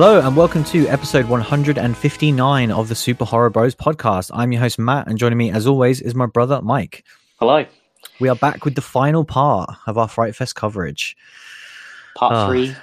Hello and welcome to episode 159 of the Super Horror Bros podcast. I'm your host Matt, and joining me as always is my brother Mike. Hello. We are back with the final part of our Fright Fest coverage. Part Ah. three,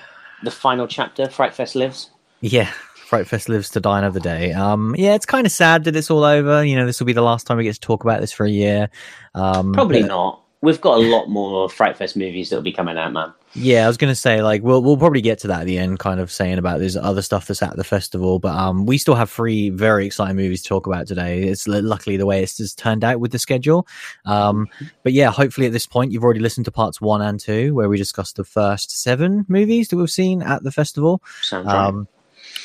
the final chapter, Fright Fest Lives. Yeah, Fright Fest lives to die another day. Um, yeah, it's kind of sad that it's all over. You know, this will be the last time we get to talk about this for a year. Um, Probably but- not. We've got a lot more Fright Fest movies that'll be coming out, man. Yeah, I was gonna say like we'll we'll probably get to that at the end, kind of saying about there's other stuff that's at the festival, but um, we still have three very exciting movies to talk about today. It's luckily the way it's just turned out with the schedule. Um, but yeah, hopefully at this point you've already listened to parts one and two, where we discussed the first seven movies that we've seen at the festival. Sounds right.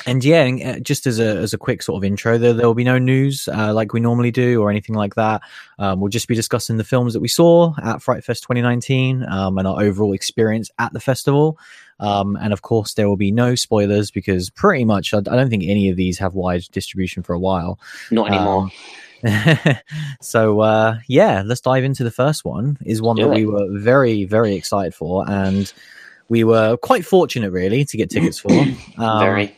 Um, and yeah, and, uh, just as a as a quick sort of intro, there there will be no news uh, like we normally do or anything like that. Um, we'll just be discussing the films that we saw at Fright Fest 2019 um, and our overall experience at the festival. Um, and of course, there will be no spoilers because pretty much I, I don't think any of these have wide distribution for a while. not anymore. Um, so uh, yeah, let's dive into the first one. Is one Do that it. we were very very excited for, and we were quite fortunate really to get tickets for. Um, Very.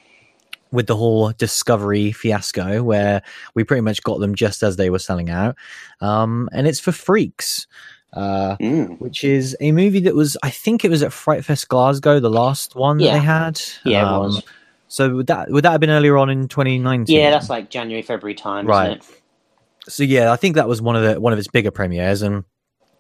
With the whole discovery fiasco where we pretty much got them just as they were selling out um, and it's for freaks uh, Mm. which is a movie that was i think it was at fright fest glasgow the last one that they had Yeah, it Um, was. so would that would that have been earlier on in 2019 Yeah, that's like January, February time, Right. isn't it? so yeah i think that was one of the one of its bigger premieres and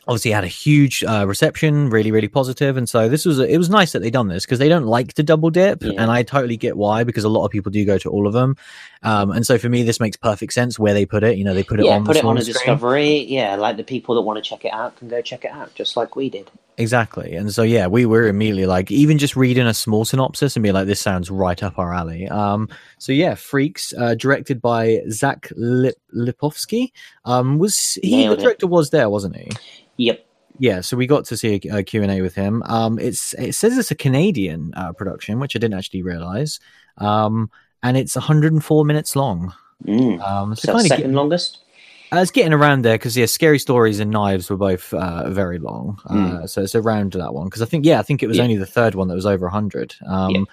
obviously had a huge uh, reception really really positive and so this was it was nice that they done this because they don't like to double dip Yeah. and i totally get why because a lot of people do go to all of them um, and so for me this makes perfect sense where they put it you know they put it yeah, on put the it on a screen. Discovery. Yeah, like the people that want to check it out can go check it out, just like we did. Exactly and so yeah we were immediately like even just reading a small synopsis and be like this sounds right up our alley um so yeah freaks uh directed by zach Lip- lipovsky um was he Nailed the it. director was there wasn't he Yep. yeah so we got to see a, a q&a with him um it's it says it's a canadian uh, production which i didn't actually realize um and it's 104 minutes long Mm. um so So second longest. Uh, it's getting around there because yeah scary stories and knives were both uh, very long uh, Mm. so it's around that one because i think yeah i think it was Yeah. only the third one that was over 100 um Yeah.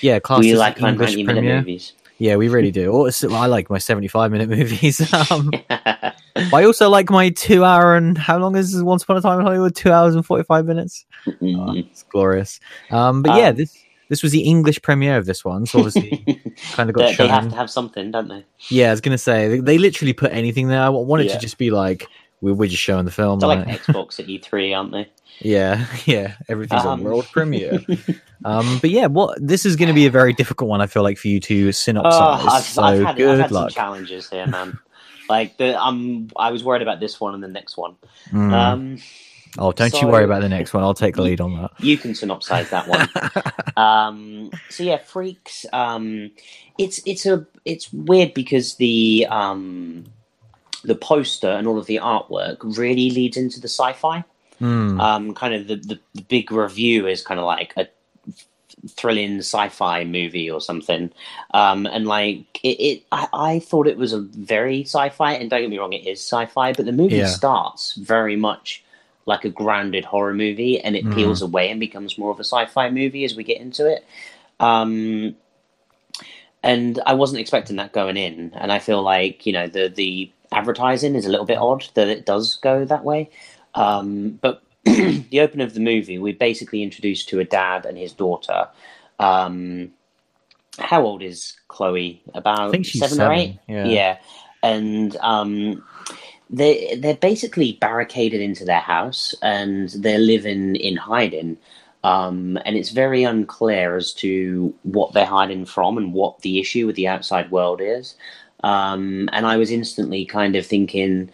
yeah, class we like English 90 premiere. movies. Yeah, we really do. Or, I like my 75 minute movies. um, I also like my two hour and how long is Once Upon a Time in Hollywood? Two hours and 45 minutes. Oh, Mm. it's glorious. Um, but yeah, Um, this this was the English premiere of this one. So obviously, kind of got they, they have to have something, don't they? Yeah, I was going to say, they, they literally put anything there. I wanted Yeah. to just be like, we're, we're just showing the film. They're like? Xbox at E3, aren't they? Yeah, yeah, everything's Um, a world premiere. um, but yeah, what this is going to be a very difficult one. I feel like for you to synopsize. Oh, I've, so I've had, good I've had some luck. challenges here, man. like the um, I was worried about this one and the next one. Mm. Um, oh, don't you worry about the next one. I'll take the lead on that. you can synopsize that one. um, so yeah, freaks. Um, it's it's a it's weird because the um, the poster and all of the artwork really leads into the sci-fi. Mm. Um, kind of the, the the big review is kind of like a thrilling sci-fi movie or something. Um, and like it, it I, I thought it was a very sci-fi, and don't get me wrong, it is sci-fi, but the movie Yeah. starts very much like a grounded horror movie, and it Mhm. peels away and becomes more of a sci-fi movie as we get into it. Um, and I wasn't expecting that going in, and I feel like you know the the advertising is a little bit odd that it does go that way. Um, but the opening of the movie, we're basically introduced to a dad and his daughter. Um, how old is Chloe? About I think she's seven, seven. or eight. Yeah. and um, they they're basically barricaded into their house and they're living in hiding. Um, and it's very unclear as to what they're hiding from and what the issue with the outside world is. Um, and I was instantly kind of thinking,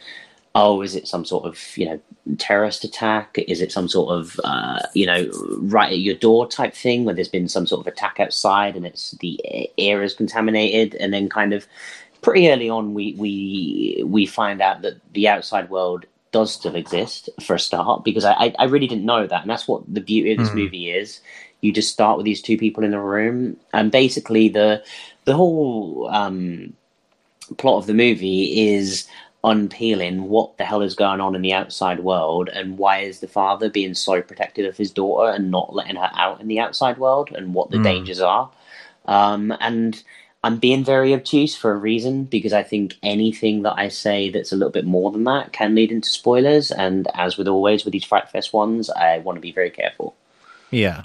oh, is it some sort of you know terrorist attack? Is it some sort of uh, you know right at your door type thing where there's been some sort of attack outside and it's the air is contaminated? And then kind of pretty early on, we we we find out that the outside world does still exist for a start because I I, I really didn't know that, and that's what the beauty of this Hmm. movie is. You just start with these two people in the room, and basically the the whole um, plot of the movie is unpeeling what the hell is going on in the outside world and why is the father being so protective of his daughter and not letting her out in the outside world and what the Mm. dangers are Um, and I'm being very obtuse for a reason because I think anything that I say that's a little bit more than that can lead into spoilers. And as with always with these Fright Fest ones, I want to be very careful. Yeah.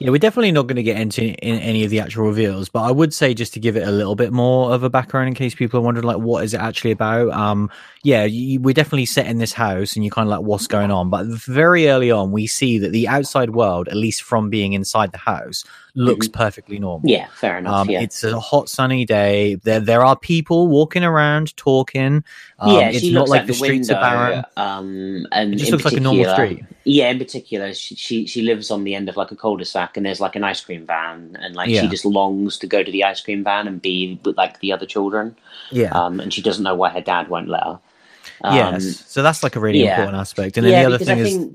Yeah, we're definitely not going to get into in any of the actual reveals, but I would say just to give it a little bit more of a background in case people are wondering, like, what is it actually about? Um, yeah, you, we're definitely set in this house, and you're kind of like what's going on. But very early on, we see that the outside world, at least from being inside the house, looks mm-hmm. perfectly normal. Yeah, fair enough. Um, yeah. It's a hot sunny day. There there are people walking around talking. Um, yeah, it's not like the, the streets window, are barren. Um, and it just looks like a normal street. Yeah, in particular, she, she, she lives on the end of like a cul-de-sac, and there's like an ice cream van, and like yeah. she just longs to go to the ice cream van and be with like the other children. Yeah, um, and she doesn't know why her dad won't let her. Um, yes, so that's like a really yeah. important aspect. And then the other thing is,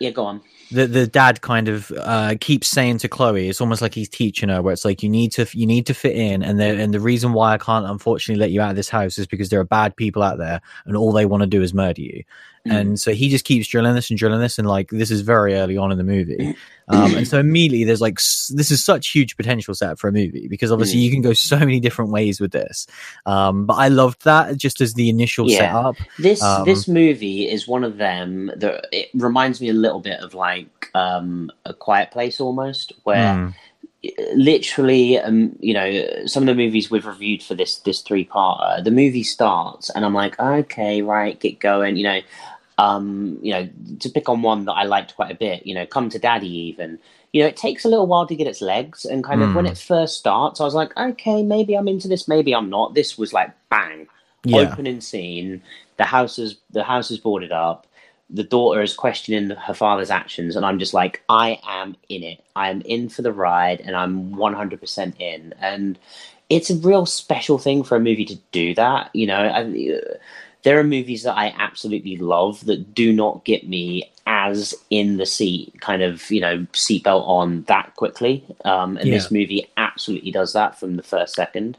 yeah, go on the the dad kind of uh, keeps saying to Chloe, it's almost like he's teaching her, where it's like you need to you need to fit in, and the and the reason why I can't unfortunately let you out of this house is because there are bad people out there, and all they want to do is murder you. Mm. And so he just keeps drilling this and drilling this, and like this is very early on in the movie, um, and so immediately there's like this is such huge potential set for a movie because obviously mm. you can go so many different ways with this. Um, but I loved that just as the initial yeah. setup. This um, this movie is one of them that it reminds me a little bit of like um, a Quiet Place almost, where. Mm literally um you know some of the movies we've reviewed for this this three part the movie starts and i'm like okay right get going you know um, you know, to pick on one that I liked quite a bit, you know, Come to Daddy even. You know, it takes a little while to get its legs, and kind of mm. when hmm. it first starts, I was like, okay, maybe I'm into this, maybe I'm not. This was like bang, yeah. opening scene. The house is the house is boarded up. The daughter is questioning her father's actions, and I'm just like, I am in it. I am in for the ride, and I'm 100% in. And it's a real special thing for a movie to do that. You know, I, there are movies that I absolutely love that do not get me as in the seat, kind of, you know, seatbelt on that quickly. Um, and yeah. this movie absolutely does that from the first second.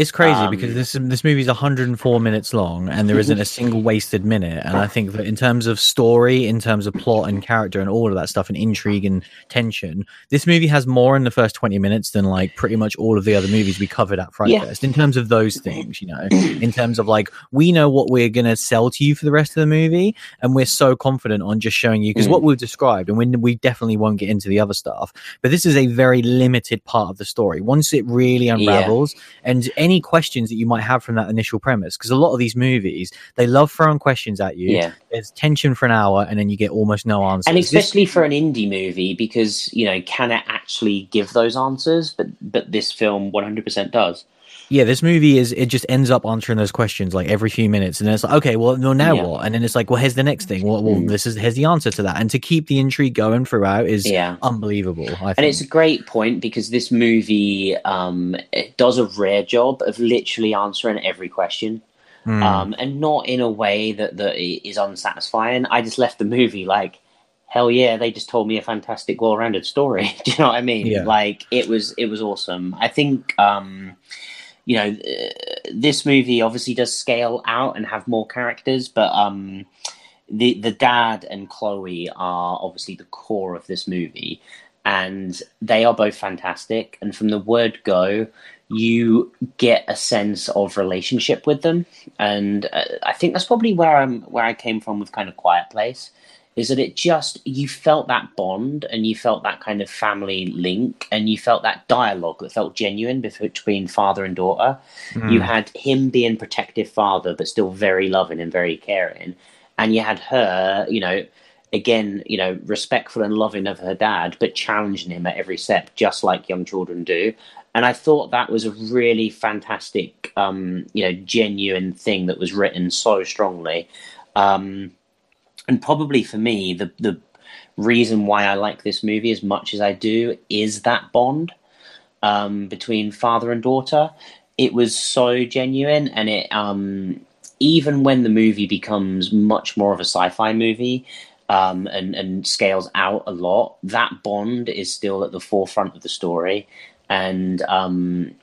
It's crazy um, because this this movie is 104 minutes long and there isn't a single wasted minute. And I think that in terms of story, in terms of plot and character and all of that stuff and intrigue and tension, this movie has more in the first 20 minutes than like pretty much all of the other movies we covered at Fright yeah. Fest. In terms of those things, you know, in terms of like we know what we're gonna sell to you for the rest of the movie, and we're so confident on just showing you because mm. what we've described, and we, we definitely won't get into the other stuff, but this is a very limited part of the story. Once it really unravels yeah. and any questions that you might have from that initial premise because a lot of these movies they love throwing questions at you. Yeah. There's tension for an hour and then you get almost no answers. And especially this... for an indie movie because you know can it actually give those answers? But but this film 100% does yeah, this movie is it just ends up answering those questions like every few minutes, and then it's like, okay, well, no, now yeah. what? And then it's like, well, here's the next thing. Well, well, mm. this is here's the answer to that, and to keep the intrigue going throughout is yeah. unbelievable. and it's a great point because this movie um, it does a rare job of literally answering every question. Mm. Um, and not in a way that, that is unsatisfying. I just left the movie like, hell yeah, they just told me a fantastic, well-rounded story. Do you know what I mean? Yeah. Like it was, it was awesome. I think, um, you know, this movie obviously does scale out and have more characters, but um, the the dad and Chloe are obviously the core of this movie, and they are both fantastic. And from the word go, you get a sense of relationship with them, and uh, I think that's probably where I'm where I came from with kind of Quiet Place is that it just you felt that bond and you felt that kind of family link and you felt that dialogue that felt genuine between father and daughter mm. you had him being protective father but still very loving and very caring and you had her you know again you know respectful and loving of her dad but challenging him at every step just like young children do and I thought that was a really fantastic, um, you know, genuine thing that was written so strongly. Um, and probably for me, the the reason why I like this movie as much as I do is that bond um, between father and daughter. It was so genuine, and it um, even when the movie becomes much more of a sci-fi movie um, and and scales out a lot, that bond is still at the forefront of the story, and um,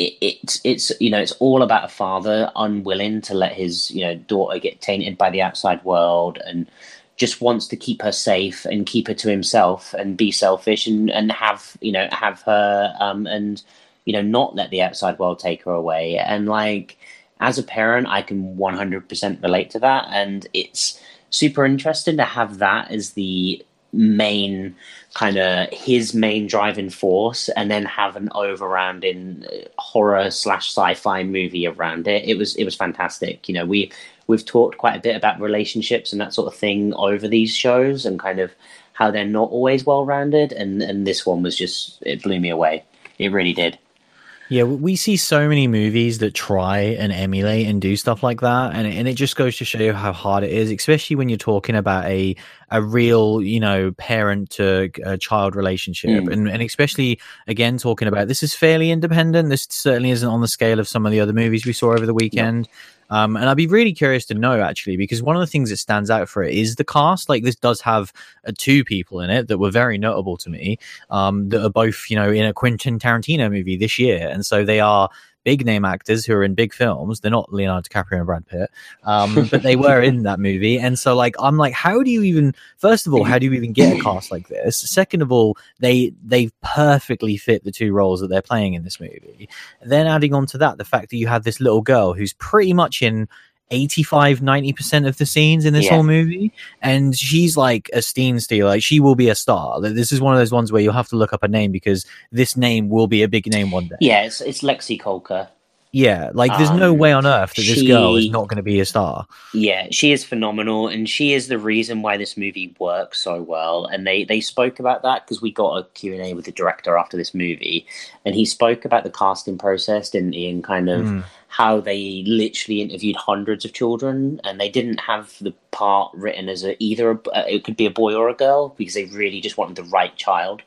it, it's it's you know it's all about a father unwilling to let his you know daughter get tainted by the outside world and just wants to keep her safe and keep her to himself and be selfish and and have you know have her um and you know not let the outside world take her away. And like as a parent i can 100% relate to that. And it's super interesting to have that as the main kind of his main driving force and then have an overrounding uh, horror slash sci-fi movie around it. It was it was fantastic. You know we we've talked quite a bit about relationships and that sort of thing over these shows and kind of how they're not always well rounded and and this one was just it blew me away. It really did yeah, we see so many movies that try and emulate and do stuff like that, and and it just goes to show you how hard it is, especially when you're talking about a a real, you know, parent to child relationship, mm. and and especially again talking about this is fairly independent. This certainly isn't on the scale of some of the other movies we saw over the weekend. No. Um, and I'd be really curious to know actually, because one of the things that stands out for it is the cast. Like this does have uh, two people in it that were very notable to me, um, that are both, you know, in a Quentin Tarantino movie this year. And so they are big name actors who are in big films. They're not Leonardo DiCaprio and Brad Pitt, um, but they were in that movie. And so, like, I'm like, how do you even? First of all, how do you even get a cast like this? Second of all, they they perfectly fit the two roles that they're playing in this movie. Then adding on to that, the fact that you have this little girl who's pretty much in 85 90% of the scenes in this yeah. whole movie and she's like a steam stealer like she will be a star this is one of those ones where you'll have to look up a name because this name will be a big name one day yeah it's, it's lexy kolker yeah, like there's um, no way on earth that this girl is not going to be a star. Yeah, she is phenomenal, and she is the reason why this movie works so well. And they they spoke about that because we got a Q and A with the director after this movie, and he spoke about the casting process, didn't he? And kind of mm. How they literally interviewed hundreds of children, and they didn't have the part written as a, either a, uh, it could be a boy or a girl because they really just wanted the right child.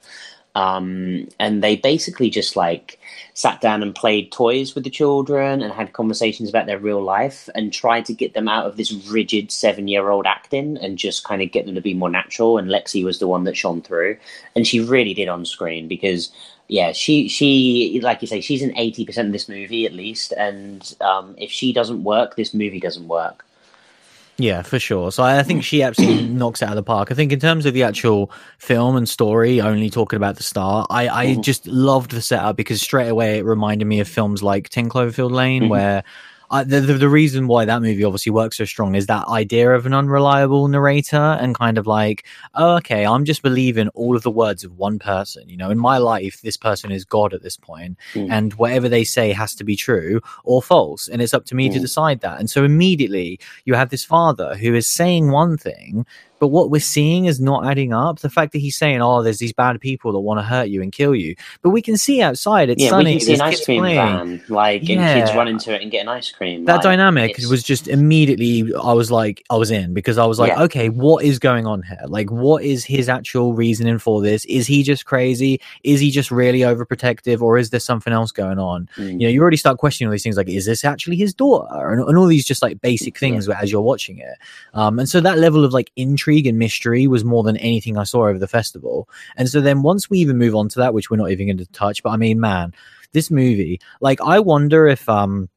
Um, and they basically just like sat down and played toys with the children and had conversations about their real life and tried to get them out of this rigid seven year old acting and just kind of get them to be more natural. And Lexy was the one that shone through, and she really did on screen because. Yeah, she she like you say, she's in eighty percent of this movie at least, and um, if she doesn't work, this movie doesn't work. Yeah, for sure. So I think she absolutely knocks it out of the park. I think in terms of the actual film and story, only talking about the star, I, I mm-hmm. just loved the setup because straight away it reminded me of films like 10 Cloverfield Lane, mm-hmm. where I, the, the, the reason why that movie obviously works so strong is that idea of an unreliable narrator and kind of like, oh, okay, I'm just believing all of the words of one person. You know, in my life, this person is God at this point, mm. and whatever they say has to be true or false, and it's up to me mm. to decide that. And so immediately you have this father who is saying one thing, but what we're seeing is not adding up. The fact that he's saying, "Oh, there's these bad people that want to hurt you and kill you," but we can see outside it's yeah, sunny. We can see an ice cream playing. van, like yeah. and kids run into it and get an ice cream. That like, dynamic was just immediately. I was like, I was in because I was like, yeah. okay, what is going on here? Like, what is his actual reasoning for this? Is he just crazy? Is he just really overprotective, or is there something else going on? Mm. You know, you already start questioning all these things, like, is this actually his daughter, and, and all these just like basic things as you're watching it. Um, and so that level of like intrigue and mystery was more than anything I saw over the festival. And so then once we even move on to that, which we're not even going to touch, but I mean, man, this movie, like, I wonder if, um,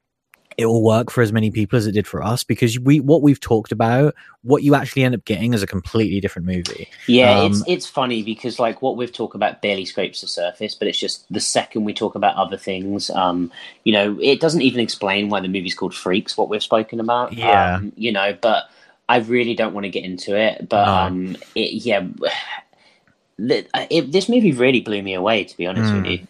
it will work for as many people as it did for us because we what we've talked about what you actually end up getting is a completely different movie yeah um, it's it's funny because like what we've talked about barely scrapes the surface but it's just the second we talk about other things um you know it doesn't even explain why the movie's called freaks what we've spoken about yeah um, you know but I really don't want to get into it, but no. um, it, yeah, it, this movie really blew me away. To be honest mm. with you.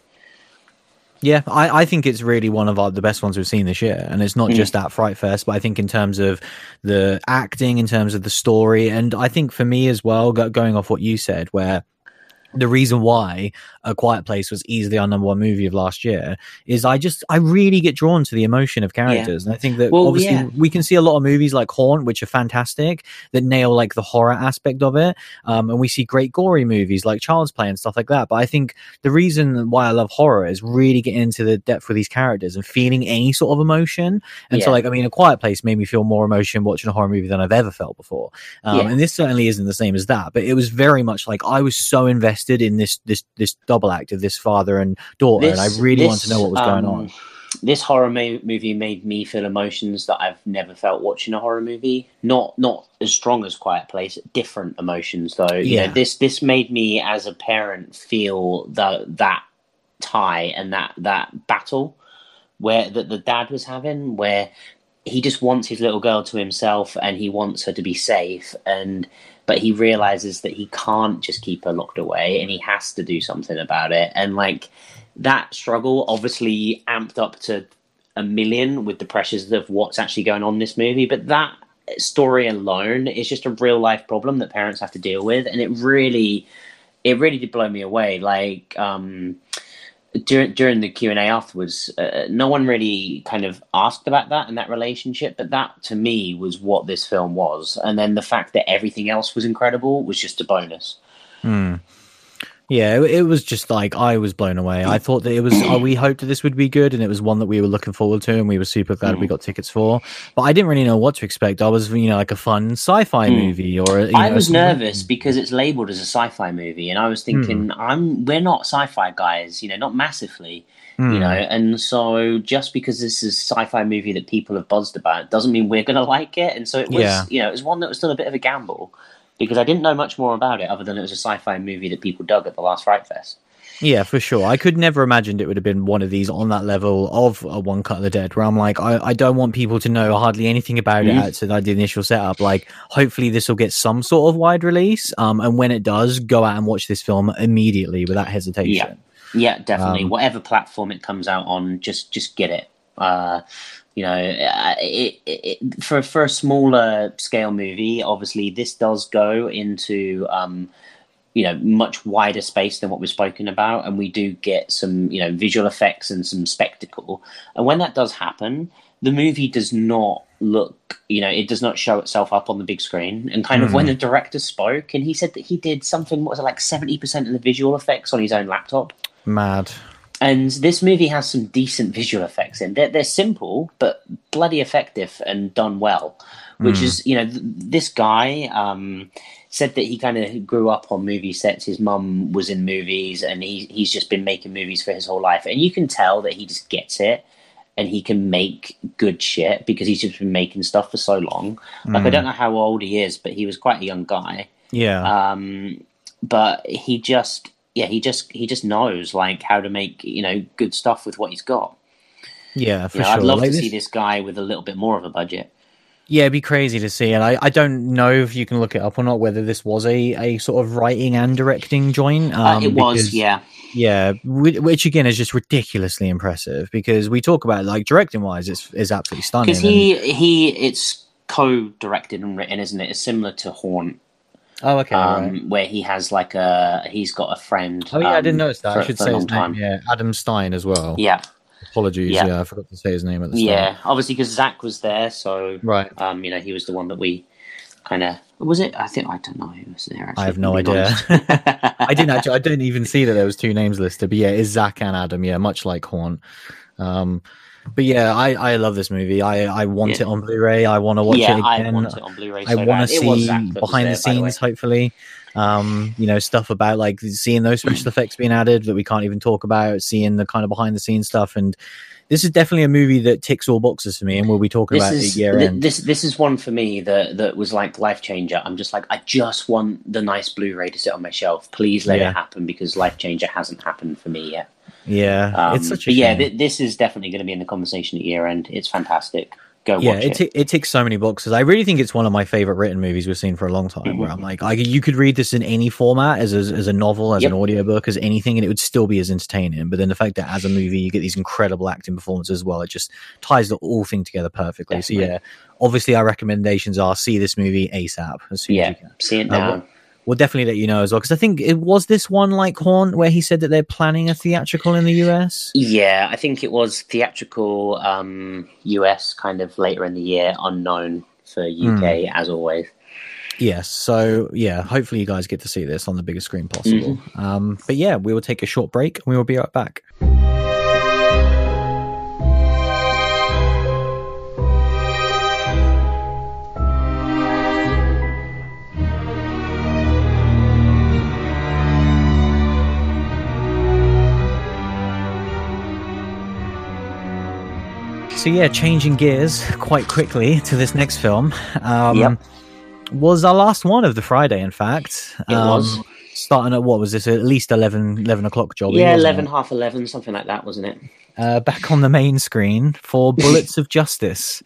Yeah, I, I think it's really one of our, the best ones we've seen this year. And it's not mm. just at Fright Fest, but I think in terms of the acting, in terms of the story, and I think for me as well, going off what you said, where the reason why a Quiet Place was easily our number one movie of last year is I just I really get drawn to the emotion of characters, yeah. and I think that well, obviously yeah. we can see a lot of movies like Haunt, which are fantastic, that nail like the horror aspect of it, um, and we see great gory movies like Child's Play and stuff like that. But I think the reason why I love horror is really getting into the depth with these characters and feeling any sort of emotion. And yeah. so, like, I mean, A Quiet Place made me feel more emotion watching a horror movie than I've ever felt before, um, and this certainly isn't the same as that. But it was very much like I was so invested in this this this double act of this father and daughter, this, and I really this, want to know what was um, going on. this horror ma- movie made me feel emotions that I've never felt watching a horror movie. Not not as strong as Quiet Place, different emotions though. You Yeah. know, this this made me as a parent feel that that tie and that that battle where that the dad was having where he just wants his little girl to himself and he wants her to be safe and but he realizes that he can't just keep her locked away and he has to do something about it. And like that struggle obviously amped up to a million with the pressures of what's actually going on in this movie but that story alone is just a real life problem that parents have to deal with. And it really it really did blow me away. Like um during during the Q and A afterwards, uh, no one really kind of asked about that and that relationship. But that to me was what this film was, and then the fact that everything else was incredible was just a bonus. Yeah, it, was just like I was blown away. I thought that it was. uh, we hoped that this would be good, and it was one that we were looking forward to, and we were super glad Mm. we got tickets for. But I didn't really know what to expect. I was, you know, like a fun sci-fi Mm. movie, or you I know, was nervous because it's labeled as a sci-fi movie, and I was thinking, I'm we're not sci-fi guys, you know, not massively, you know, and so just because this is a sci-fi movie that people have buzzed about doesn't mean we're going to like it. And so it was, Yeah. you know, it was one that was still a bit of a gamble because I didn't know much more about it other than it was a sci-fi movie that people dug at the last Fright Fest. Yeah, for sure. I could never imagined it would have been one of these on that level of a One Cut of the Dead, where I'm like, I, I don't want people to know hardly anything about Mhm. it outside the initial setup. Like, hopefully this will get some sort of wide release. Um, and when it does, go out and watch this film immediately without hesitation. Yeah, definitely. Um, Whatever platform it comes out on, just just get it. Uh, you know, uh, it, it, for for a smaller scale movie, obviously this does go into um, you know much wider space than what we've spoken about, and we do get some you know visual effects and some spectacle. And when that does happen, the movie does not look you know it does not show itself up on the big screen and kind of when the director spoke and he said that he did something what was it like 70% of the visual effects on his own laptop Mad. And this movie has some decent visual effects in. They're, they're simple, but bloody effective and done well. Which is, you know, th- this guy um, said that he kind of grew up on movie sets. His mum was in movies, and he he's just been making movies for his whole life. And you can tell that he just gets it, and he can make good shit because he's just been making stuff for so long. Like I don't know how old he is, but he was quite a young guy Yeah. um, but he just yeah he just he just knows like how to make you know good stuff with what he's got yeah, for you know, sure. i'd love Like to this- see this guy with a little bit more of a budget Yeah, it'd be crazy to see. And I, I don't know if you can look it up or not, whether this was a, a sort of writing and directing joint. uh, Um, it was because- yeah Yeah, which again is just ridiculously impressive because we talk about like directing wise, it's is absolutely stunning. because he he it's co-directed and written isn't it it's similar to haunt and- oh, okay, um, right. where he has like a he's got a friend Oh yeah, I um, didn't notice that. for, I should say his name. time Yeah, Adam Stein as well. yeah Apologies. Yeah. Yeah. I forgot to say his name at the start. yeah obviously because zach was there so Right. um you know he was the one that we kind of was it i think i don't know who was there actually, I have no if I'm being idea. I didn't actually. I didn't even see that there was two names listed. But yeah, it's Zach and Adam. Yeah, much like Haunt. Um, but yeah, I, I love this movie. I, I want Yeah. it on Blu-ray. I want to watch yeah, it I again. want it on Blu-ray. I want to see behind the there, by way. scenes, hopefully. Um, you know, stuff about like seeing those special effects being added that we can't even talk about, seeing the kind of behind the scenes stuff. And this is definitely a movie that ticks all boxes for me, and we'll be talking This about is the year th- end. this this is one for me that that was like life changer. I'm just like I just want the nice Blu-ray to sit on my shelf. Please let Yeah. it happen because life changer hasn't happened for me yet. yeah, Um, it's such a but yeah, th- this is definitely going to be in the conversation at year end. It's fantastic. Go yeah, watch it, it. ti- it ticks so many boxes. I really think it's one of my favorite written movies we've seen for a long time. Where I'm like, I, you could read this in any format, as a, as a novel, as Yep. an audiobook, as anything, and it would still be as entertaining. But then the fact that as a movie, you get these incredible acting performances as well, it just ties the whole thing together perfectly. So yeah, obviously our recommendations are see this movie ASAP as soon as you can. see it Uh, now. We'll definitely let you know as well because I think it was this one like Haunt where he said that they're planning a theatrical in the US. yeah, I think it was theatrical um, US kind of later in the year, unknown for UK Hmm. as always. Yes. So yeah, hopefully you guys get to see this on the biggest screen possible. Mm-hmm. Um, but yeah, we will take a short break and we will be right back. So yeah, changing gears quite quickly to this next film. Um, Yep. Was our last one of the Friday, in fact. It Um, was. Starting at what was this? At least 11, 11 o'clock job. yeah, eleven, half eleven, something like that, wasn't it? Uh, back on the main screen for Bullets of Justice.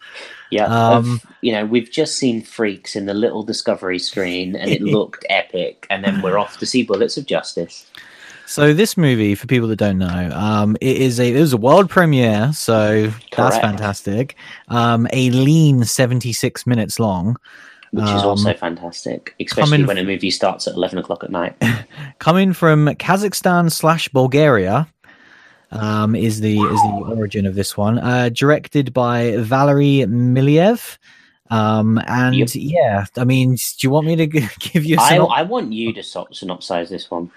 Yeah. Um, you know, we've just seen Freaks in the little Discovery screen, and it looked epic. And then we're off to see Bullets of Justice. So this movie, for people that don't know, um, it is a it was a world premiere, so that's fantastic. Um, a lean seventy six minutes long, which is Um, also fantastic, especially coming- when a movie starts at eleven o'clock at night. coming from Kazakhstan slash Bulgaria. Um, is the is the origin of this one? Uh, directed by Valeri Milev. Um, and Yep. yeah, I mean, do you want me to give you? a I, I want you to synopsize this one.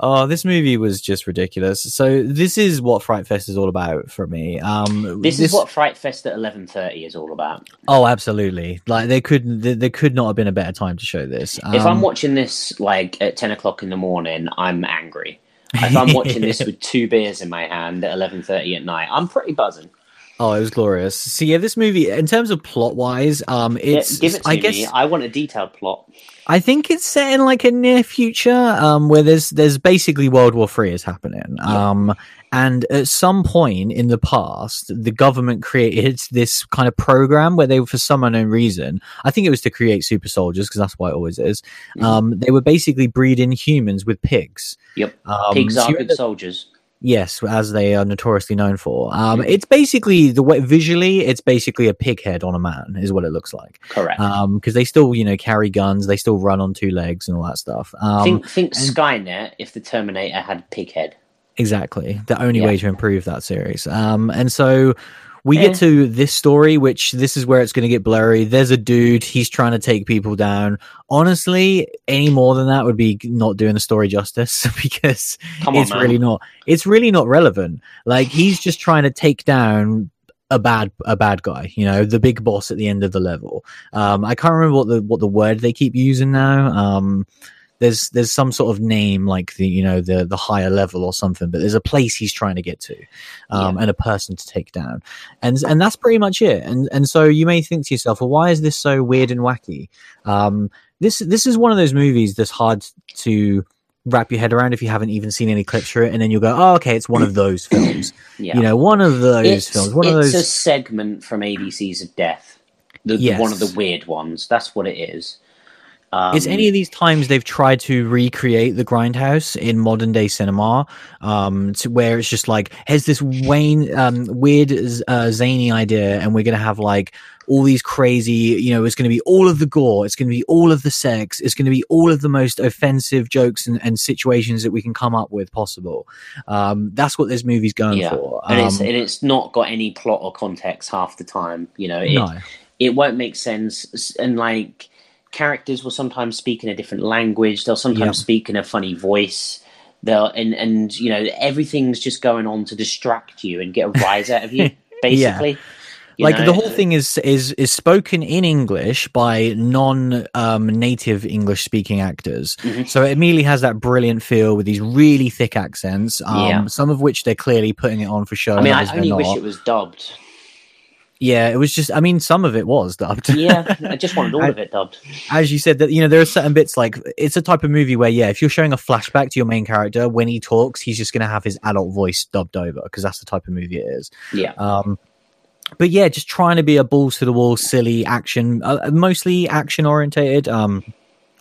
Oh, this movie was just ridiculous. So this is what Fright Fest is all about for me. Um, This, is what Fright Fest at eleven thirty is all about. Oh, absolutely. Like they could, there, could not have been a better time to show this. if I'm Um, watching this like at ten o'clock in the morning, I'm angry. If I'm watching this with two beers in my hand at eleven thirty at night, I'm pretty buzzing. oh, it was glorious. So yeah, this movie, in terms of plot wise, um, Yeah, it's, give it to I me. guess, I want a detailed plot. I think it's set in like a near future, um, where there's there's basically World War Three is happening. Yeah. Um, and at some point in the past, the government created this kind of program where they, were for some unknown reason, I think it was to create super soldiers because that's why it always is. Mhm. Um, they were basically breeding humans with pigs. Yep. Um, Pigs so are good soldiers. Yes, as they are notoriously known for. Um, Mhm. It's basically the way visually, it's basically a pig head on a man, is what it looks like. Correct. Um, because they still, you know, carry guns, they still run on two legs and all that stuff. Um, think think and- Skynet if the Terminator had pig head. exactly the only Yeah. way to improve that series. Um, and so we get to this story, which this is where it's going to get blurry. There's a dude, he's trying to take people down. Honestly, any more than that would be not doing the story justice because on, it's man. really not it's really not relevant like he's just trying to take down a bad a bad guy you know the big boss at the end of the level um i can't remember what the what the word they keep using now um there's there's some sort of name like the you know the the higher level or something but there's a place he's trying to get to um and a person to take down and and that's pretty much it and and so you may think to yourself well why is this so weird and wacky um this this is one of those movies that's hard to wrap your head around if you haven't even seen any clips for it, and then you'll go, "Oh, okay, it's one of those films." Yeah. You know, one of those it's, films, one of it's those. a segment from ABC's of Death. The, the- Yes. one of the weird ones. That's what it is. Um, it's any of these times they've tried to recreate the grindhouse in modern day cinema um to where it's just like here's this wayne um weird uh, zany idea and we're gonna have like all these crazy you know it's gonna be all of the gore it's gonna be all of the sex it's gonna be all of the most offensive jokes and, and situations that we can come up with possible um that's what this movie's going Yeah. for and it's Um, and it's not got any plot or context half the time. You know, it, no it won't make sense. And like characters will sometimes speak in a different language. They'll sometimes Yeah. speak in a funny voice. They'll and and you know everything's just going on to distract you and get a rise out of you. Basically, You like know? the whole thing is is is spoken in english by non um native english speaking actors Mhm. so it immediately has that brilliant feel with these really thick accents um Yeah. some of which they're clearly putting it on for show I mean, I only wish it was dubbed. Yeah it was just i mean some of it was dubbed Yeah, I just wanted all of it dubbed. as you said that you know there are certain bits like it's a type of movie where yeah if you're showing a flashback to your main character when he talks he's just going to have his adult voice dubbed over because that's the type of movie it is Yeah, Um, but yeah, just trying to be a balls to the wall, silly action, uh, mostly action orientated. Um,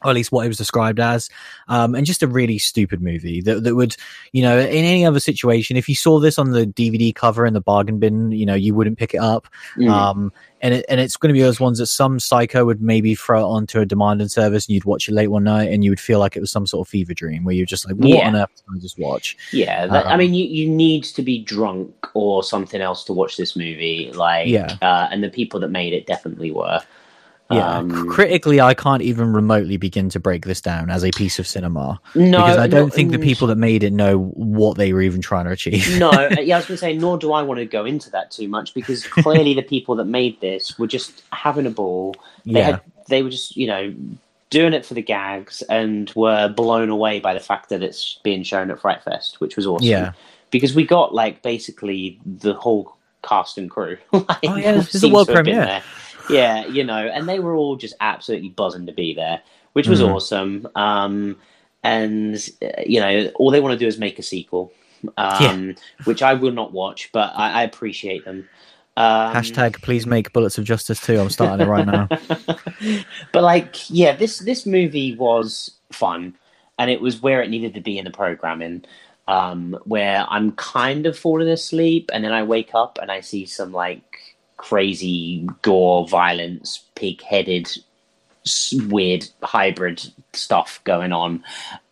or at least what it was described as, um, and just a really stupid movie that, that would, you know, in any other situation, if you saw this on the DVD cover in the bargain bin, you know, you wouldn't pick it up. Mm. Um, and it, and it's going to be those ones that some psycho would maybe throw onto a demand and service, and you'd watch it late one night, and you would feel like it was some sort of fever dream where you're just like, what Yeah. on earth can I just watch? yeah. That, I um, mean, you, you need to be drunk or something else to watch this movie. Like, Yeah. uh, and the people that made it definitely were. Yeah, Um, critically, I can't even remotely begin to break this down as a piece of cinema no, because I don't think the people that made it know what they were even trying to achieve. no, uh, yeah, I was going to say, nor do I want to go into that too much because clearly the people that made this were just having a ball. They yeah, had, they were just, you know, doing it for the gags and were blown away by the fact that it's being shown at Fright Fest, which was awesome. yeah, because we got like basically the whole cast and crew. like, Oh, yeah, this is a world premiere. Yeah, you know, and they were all just absolutely buzzing to be there, which was Mhm. awesome. Um, and uh, you know, all they want to do is make a sequel, um, which I will not watch, but I, I appreciate them. Um, Hashtag please make Bullets of Justice too. I'm starting it right now. but like, yeah, this this movie was fun, and it was where it needed to be in the programming. Um, where I'm kind of falling asleep, and then I wake up and I see some like crazy gore, violence, pig-headed, weird hybrid stuff going on,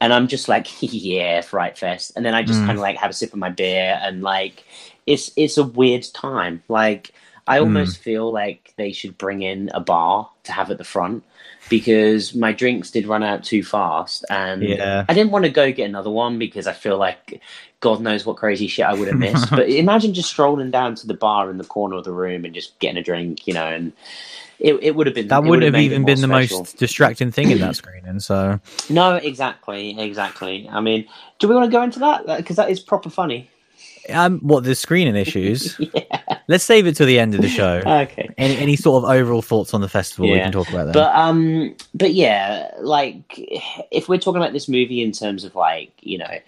and I'm just like, yeah, Fright Fest, and then I just Mm. kind of like have a sip of my beer, and like, it's it's a weird time, like. I almost feel like they should bring in a bar to have at the front because my drinks did run out too fast and Yeah. I didn't want to go get another one because I feel like God knows what crazy shit I would have missed. but imagine just strolling down to the bar in the corner of the room and just getting a drink, you know, and it, it would have been That wouldn't have even been the most distracting thing in that screening. So No, exactly, exactly. I mean, do we want to go into that because that is proper funny? Um, what the screening issues? yeah. Let's save it to the end of the show. Okay. Any any sort of overall thoughts on the festival we can talk about that. But um, but yeah, like if we're talking about this movie in terms of like you know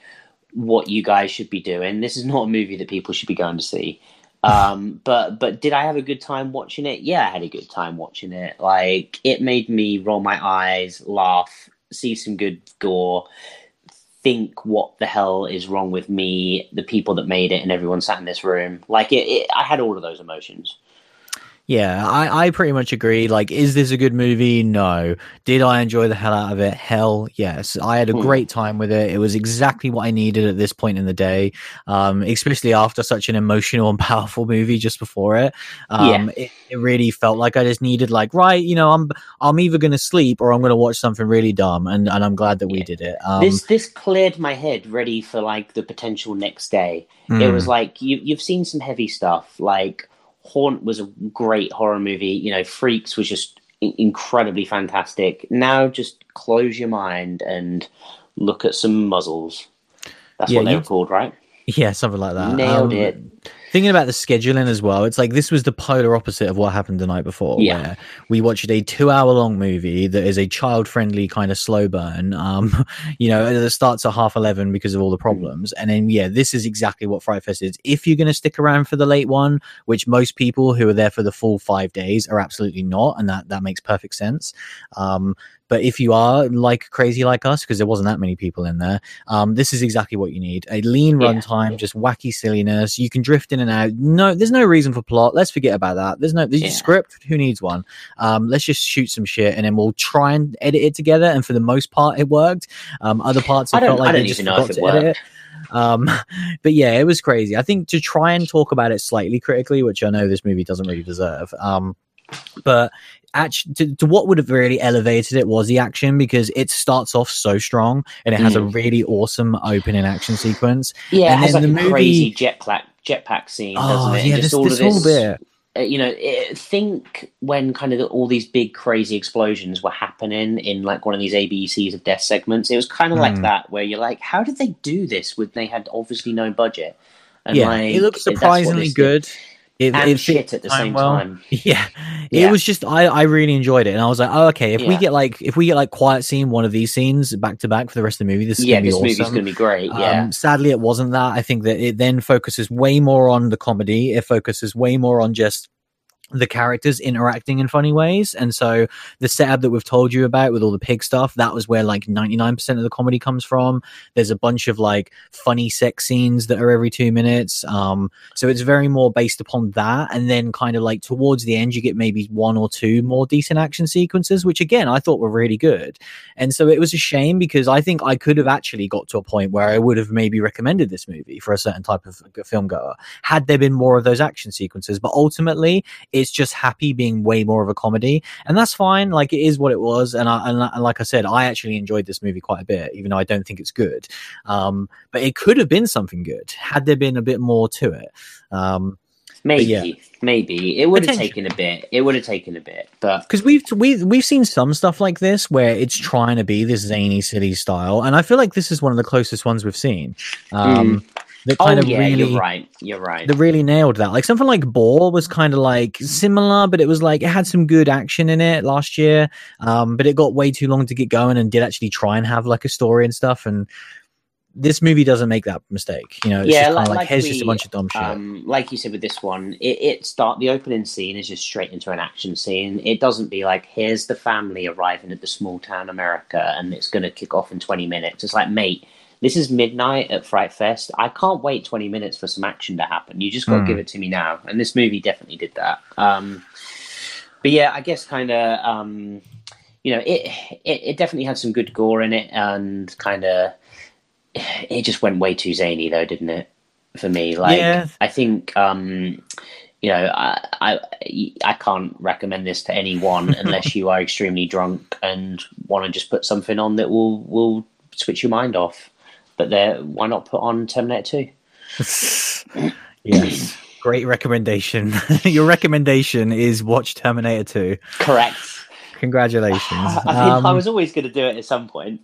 what you guys should be doing, this is not a movie that people should be going to see. Um, but but did I have a good time watching it? Yeah, I had a good time watching it. Like it made me roll my eyes, laugh, see some good gore, think what the hell is wrong with me, the people that made it, and everyone sat in this room. Like it, it I had all of those emotions. Yeah, I, I pretty much agree. Like, is this a good movie? No. Did I enjoy the hell out of it? Hell yes. I had a Hmm. great time with it. It was exactly what I needed at this point in the day, um, especially after such an emotional and powerful movie just before it. Um, it, it really felt like I just needed, like, right, you know, I'm I'm either going to sleep or I'm going to watch something really dumb, and, and I'm glad that we Yeah. did it. Um, this this cleared my head ready for like the potential next day. It mm, was like you you've seen some heavy stuff. Like Haunt was a great horror movie. You know, Freaks was just incredibly fantastic. Now just close your mind and look at some muzzles. That's Yeah, what they you- were called, right? yeah, something like that. Nailed Um, it. Thinking about the scheduling as well, it's like this was the polar opposite of what happened the night before. Yeah. Where we watched a two-hour-long movie that is a child-friendly kind of slow burn. Um, you know, that starts at half eleven because of all the Mm. problems, and then yeah, this is exactly what Fright Fest is. If you're going to stick around for the late one, which most people who are there for the full five days are absolutely not, and that that makes perfect sense. Um, but if you are like crazy like us, because there wasn't that many people in there, um, this is exactly what you need. A lean Yeah. runtime, just wacky silliness. You can drift in and out. No, there's no reason for plot. Let's forget about that. There's no there's Yeah. script. Who needs one? Um, let's just shoot some shit and then we'll try and edit it together. And for the most part, it worked. Um, other parts, I, I felt like I don't just even know if forgot it to edit worked. it. Um, but yeah, it was crazy. I think to try and talk about it slightly critically, which I know this movie doesn't really deserve. Um, but actually, to, to what would have really elevated it was the action because it starts off so strong and it has a Mm. really awesome opening action sequence. Yeah, it and has like then a movie- crazy jetpack jetpack scene, doesn't Oh it? yeah, Just this, all this of whole bit. uh, you know, it, think when kind of all these big crazy explosions were happening in like one of these ABCs of death segments. It was kind of like Hmm. that, where you're like, how did they do this when they had obviously no budget? And yeah, like, it looks surprisingly good. did. Good. It, and it shit at the time same well. time. Yeah. Yeah. It was just I, I really enjoyed it and I was like, oh okay, if we get like if we get like quiet scene one of these scenes back to back for the rest of the movie, this is Yeah, gonna be this awesome. movie's going to be great. Yeah, Um, sadly, it wasn't that. I think that it then focuses way more on the comedy. It focuses way more on just the characters interacting in funny ways. And so the setup that we've told you about with all the pig stuff, that was where like 99% of the comedy comes from. There's a bunch of like funny sex scenes that are every two minutes. Um, so it's very more based upon that. And then kind of like towards the end, you get maybe one or two more decent action sequences, which again, I thought were really good. And so it was a shame because I think I could have actually got to a point where I would have maybe recommended this movie for a certain type of film goer had there been more of those action sequences. But ultimately, it's just happy being way more of a comedy, and that's fine. Like it is what it was, and I and, and like I said, I actually enjoyed this movie quite a bit, even though I don't think it's good. Um, but it could have been something good had there been a bit more to it. Um, maybe, yeah. maybe it would have taken a bit. It would have taken a bit, but because we've we've we've seen some stuff like this where it's trying to be this zany city style, and I feel like this is one of the closest ones we've seen. Um, that kind oh of yeah, really you're right. You're right. that really nailed that. Like something like ball was kind of like similar, but it was like it had some good action in it last year. Um, but it got way too long to get going and did actually try and have like a story and stuff. And this movie doesn't make that mistake. You know, it's Yeah, just like- of like, like here's just a bunch of dumb shit. Um, like you said with this one, it, it start the opening scene is just straight into an action scene. It doesn't be like here's the family arriving at the small town America and it's going to kick off in twenty minutes. It's like mate, this is midnight at Fright Fest. I can't wait twenty minutes for some action to happen. You just got to Hmm. give it to me now. And this movie definitely did that. Um, but yeah, I guess kind of um, you know it, it it definitely had some good gore in it and kind of it just went way too zany though, didn't it? For me, like Yeah. I think um, you know I, I I can't recommend this to anyone unless you are extremely drunk and want to just put something on that will will switch your mind off. But there, why not put on Terminator Two? yes. Great recommendation. Your recommendation is watch Terminator 2. Correct. Congratulations. I mean, Um, I was always going to do it at some point.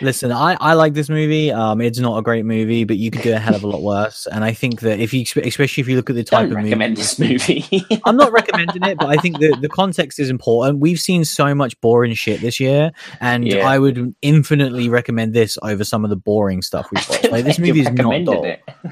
Listen, I, I like this movie. Um, it's not a great movie, but you could do a hell of a lot worse. And I think that if you, especially if you look at the type Don't of movie, recommend this movie. I'm not recommending it, but I think the, the context is important. We've seen so much boring shit this year, and Yeah. I would infinitely recommend this over some of the boring stuff we've watched. Like this movie is not dull.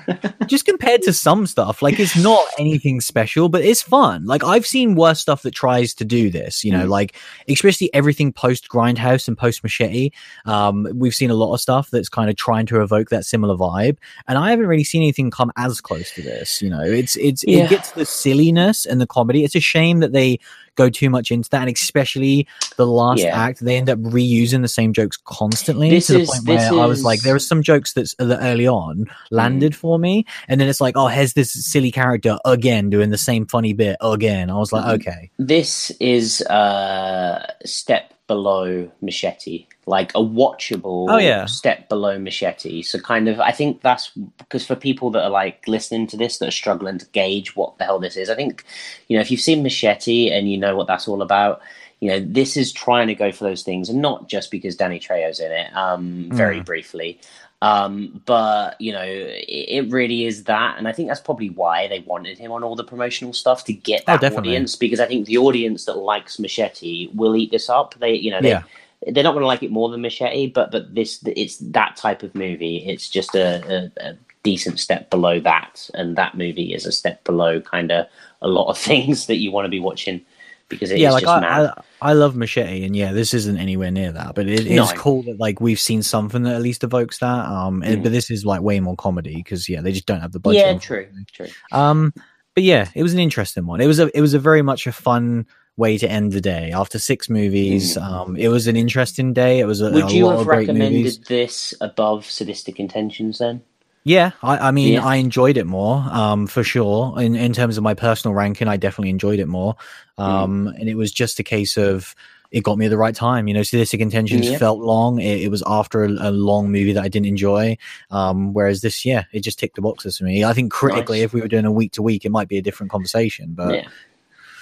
Just compared to some stuff, like it's not anything special, but it's fun. Like I've seen worse stuff that tries to do this. You know, Mm. like especially everything post Grindhouse and post Machete. Um, Um, we've seen a lot of stuff that's kind of trying to evoke that similar vibe, and I haven't really seen anything come as close to this. You know, it's it's Yeah. it gets the silliness and the comedy. It's a shame that they go too much into that, and especially the last Yeah. act, they end up reusing the same jokes constantly This to the is- point this where I was like, there are some jokes that's uh, that early on mm-hmm. landed for me, and then it's like, oh, here's this silly character again doing the same funny bit again. I was like, Mhm. okay, This is a step below Machete, like a watchable Oh, yeah. step below Machete. So, kind of, I think that's because for people that are like listening to this that are struggling to gauge what the hell this is, I think, you know, if you've seen Machete and you know what that's all about, you know, this is trying to go for those things, and not just because Danny Trejo's in it, um, very Mm. briefly. Um, but you know, it, it really is that, and I think that's probably why they wanted him on all the promotional stuff to get Oh, that definitely. audience. Because I think the audience that likes Machete will eat this up. They, you know, they, Yeah. They're not going to like it more than Machete, but but this, it's that type of movie. It's just a, a, a decent step below that, and that movie is a step below kind of a lot of things that you want to be watching because it's yeah, like just mad. I, I, I love Machete, and yeah, this isn't anywhere near that, but it is No. cool that like we've seen something that at least evokes that. Um, and- Mm. but this is like way more comedy because yeah, they just don't have the budget. yeah, true, true. Um, but yeah, it was an interesting one. It was a it was a very much a fun way to end the day after six movies. Um, it was an interesting day. It was a, Mm. Would a you have recommended movies. this above Sadistic Intentions then? Yeah, I, I mean, Yeah. I enjoyed it more, um, for sure. In in terms of my personal ranking, I definitely enjoyed it more. Mm. Um, and it was just a case of it got me at the right time. You know, Sadistic Intentions Yeah. felt long. It, it was after a, a long movie that I didn't enjoy. Um, whereas this, yeah, it just ticked the boxes for me. I think critically, Nice. if we were doing a week to week, it might be a different conversation. But yeah,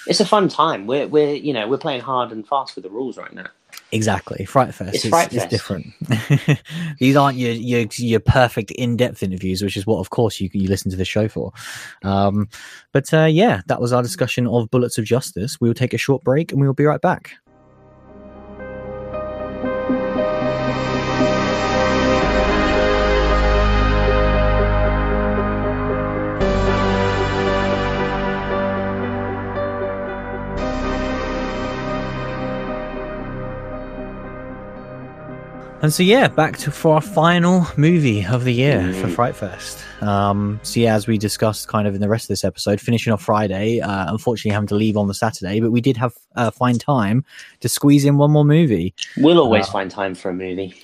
it's a fun time. We're we're you know we're playing hard and fast with the rules right now. Exactly, Fright Fest. It's It's, Fright it's Fest. different. These aren't your your, your perfect in depth interviews, which is what, of course, you you listen to the show for. Um, but uh, yeah, that was our discussion of Bullets of Justice. We will take a short break, and we will be right back. And so yeah, back to for our final movie of the year for. Fright Fest. Um, so yeah, as we discussed kind of in the rest of this episode, finishing off Friday, uh, unfortunately having to leave on the Saturday, but we did have uh, find time to squeeze in one more movie. We'll always Uh, find time for a movie.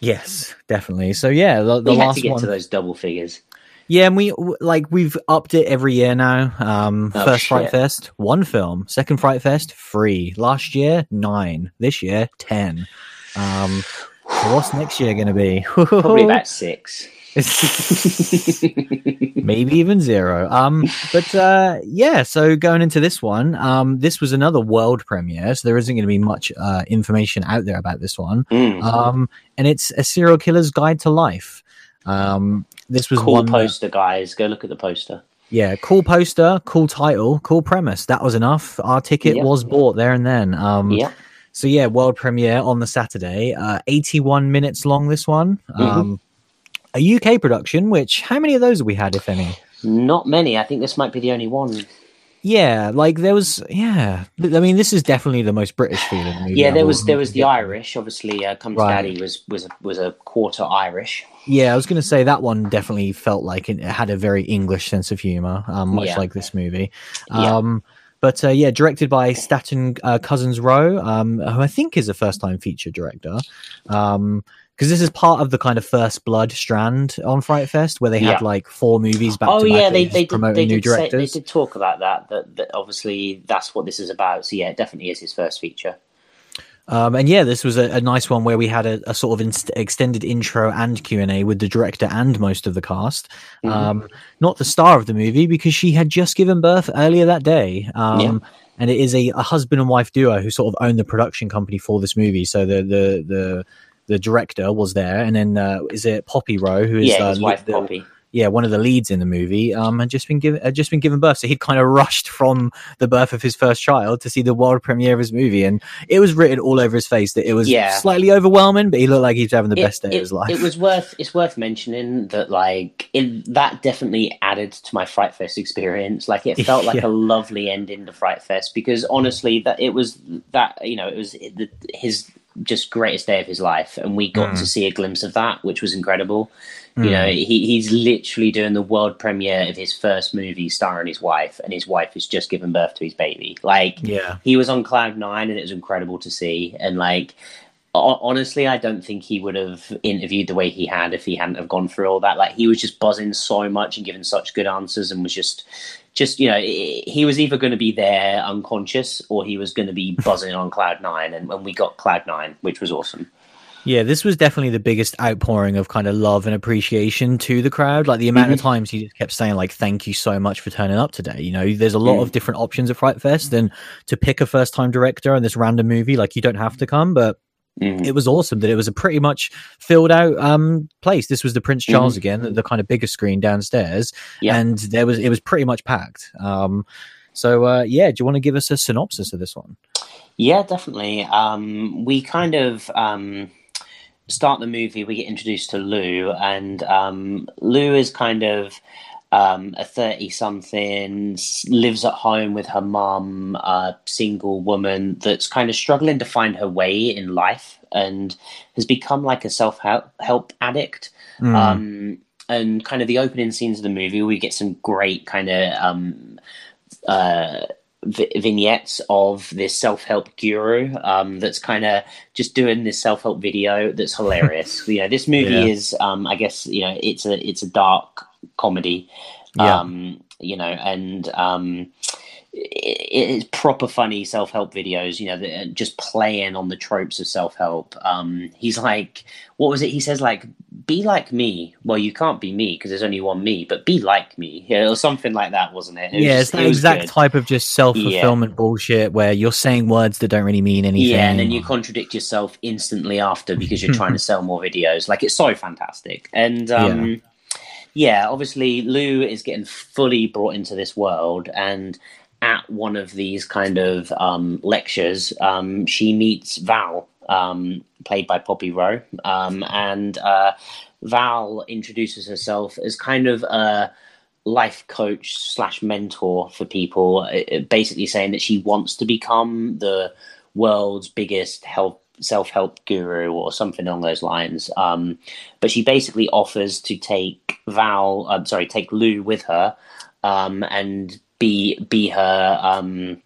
Yes, definitely. So yeah, the, the we had last to get one. to those double figures. Yeah, and we like we've upped it every year now. Um, Oh, first Fright. Fest, one film. Second Fright Fest, free. Last year, nine. This year, ten. Um, what's next year going to be? Probably about six. maybe even zero. Um, but uh, yeah. So going into this one, um, this was another world premiere, so there isn't going to be much uh, information out there about this one. Mm. Um, and it's a serial killer's guide to life. Um, this was cool one that- poster, guys. Go look at the poster. yeah, cool poster, cool title, cool premise. That was enough. Our ticket Yep. was bought there and then. Um, yeah, So yeah, world premiere on the Saturday. Uh, 81 minutes long. This one. Mm-hmm. Um, a UK production. Which how many of those have we had, if any? not many. I think this might be the only one. Yeah, like there was. Yeah, I mean, this is definitely the most British feeling movie. Yeah, there was there was the Irish. Obviously, uh, Come to Right. Daddy was was a, was a quarter Irish. Yeah, I was going to say that one definitely felt like it had a very English sense of humor, um, much Yeah. like this movie. Yeah. But uh, yeah, directed by Staten uh, Cousins Roe, um, who I think is a first-time feature director. Um, because this is part of the kind of first blood strand on Fright Fest, where they had like four movies back oh yeah, they they did, promoting they new did say, they did talk about that, that. That obviously that's what this is about. So yeah, it definitely is his first feature. Um, and yeah, this was a, a nice one where we had a, a sort of inst- extended intro and Q and A with the director and most of the cast. Mhm. Um, not the star of the movie because she had just given birth earlier that day. Um, Yeah. And it is a, a husband and wife duo who sort of own the production company for this movie. So the the the the director was there, and then uh, is it Poppy Rowe who is yeah, uh, his wife the- Poppy. Yeah, one of the leads in the movie, um, had just been given had just been given birth. So he'd kind of rushed from the birth of his first child to see the world premiere of his movie, and it was written all over his face that it was Yeah. slightly overwhelming, but he looked like he was having the It- best day it, of his life. It was worth it's worth mentioning that like it, that definitely added to my Fright Fest experience. Like it felt like Yeah. a lovely ending to Fright Fest because honestly, that it was that you know it was the, his just greatest day of his life, and we got Mm. to see a glimpse of that, which was incredible. Mm. You know, he, he's literally doing the world premiere of his first movie starring his wife, and his wife has just given birth to his baby. Like, yeah, he was on cloud nine and it was incredible to see. And like honestly i don't think he would have interviewed the way he had if he hadn't have gone through all that. Like he was just buzzing so much and giving such good answers and was just just you know he was either going to be there unconscious or he was going to be buzzing on cloud nine. And when we got cloud nine which was awesome yeah. This was definitely the biggest outpouring of kind of love and appreciation to the crowd. Like the amount of Mm-hmm. times he just kept saying like, "Thank you so much for turning up today." You know, there's a lot Mm. of different options at Fright Fest, and to pick a first time director on this random movie, like you don't have to come, but Mhm. it was awesome that it was a pretty much filled out um place this was the prince Mm-hmm. charles again the, the kind of bigger screen downstairs Yeah. and there was it was pretty much packed um so uh yeah do you want to give us a synopsis of this one Yeah, definitely. Um, we kind of um, start the movie. We get introduced to Lou, and um, Lou is kind of um, a thirty-something, lives at home with her mum, a single woman that's kind of struggling to find her way in life, and has become like a self-help addict. Mm. Um, and kind of the opening scenes of the movie, we get some great kind of um, uh, vi- vignettes of this self-help guru um, that's kind of just doing this self-help video that's hilarious. you know, this movie Yeah. is, um, I guess, you know, it's a it's a dark comedy. Yeah. Um, you know, and um, it, it's proper funny self-help videos. You know, that just playing on the tropes of self-help. Um, he's like, what was it? He says like, "Be like me." Well, you can't be me because there's only one me, but be like me, yeah, or something like that, wasn't it? It was yeah, just- it's that it exact good. type of just self fulfillment bullshit where you're saying words that don't really mean anything. Yeah, and then you contradict yourself instantly after because you're trying to sell more videos. Like it's so fantastic. And um yeah. obviously Lou is getting fully brought into this world and at one of these kind of um, lectures, um, she meets Val, um, played by Poppy Rowe, um, and uh, Val introduces herself as kind of a life coach slash mentor for people, uh, basically saying that she wants to become the world's biggest help self-help guru or something along those lines. Um, but she basically offers to take Val, I'm sorry, take Lou with her, um, and be be her um,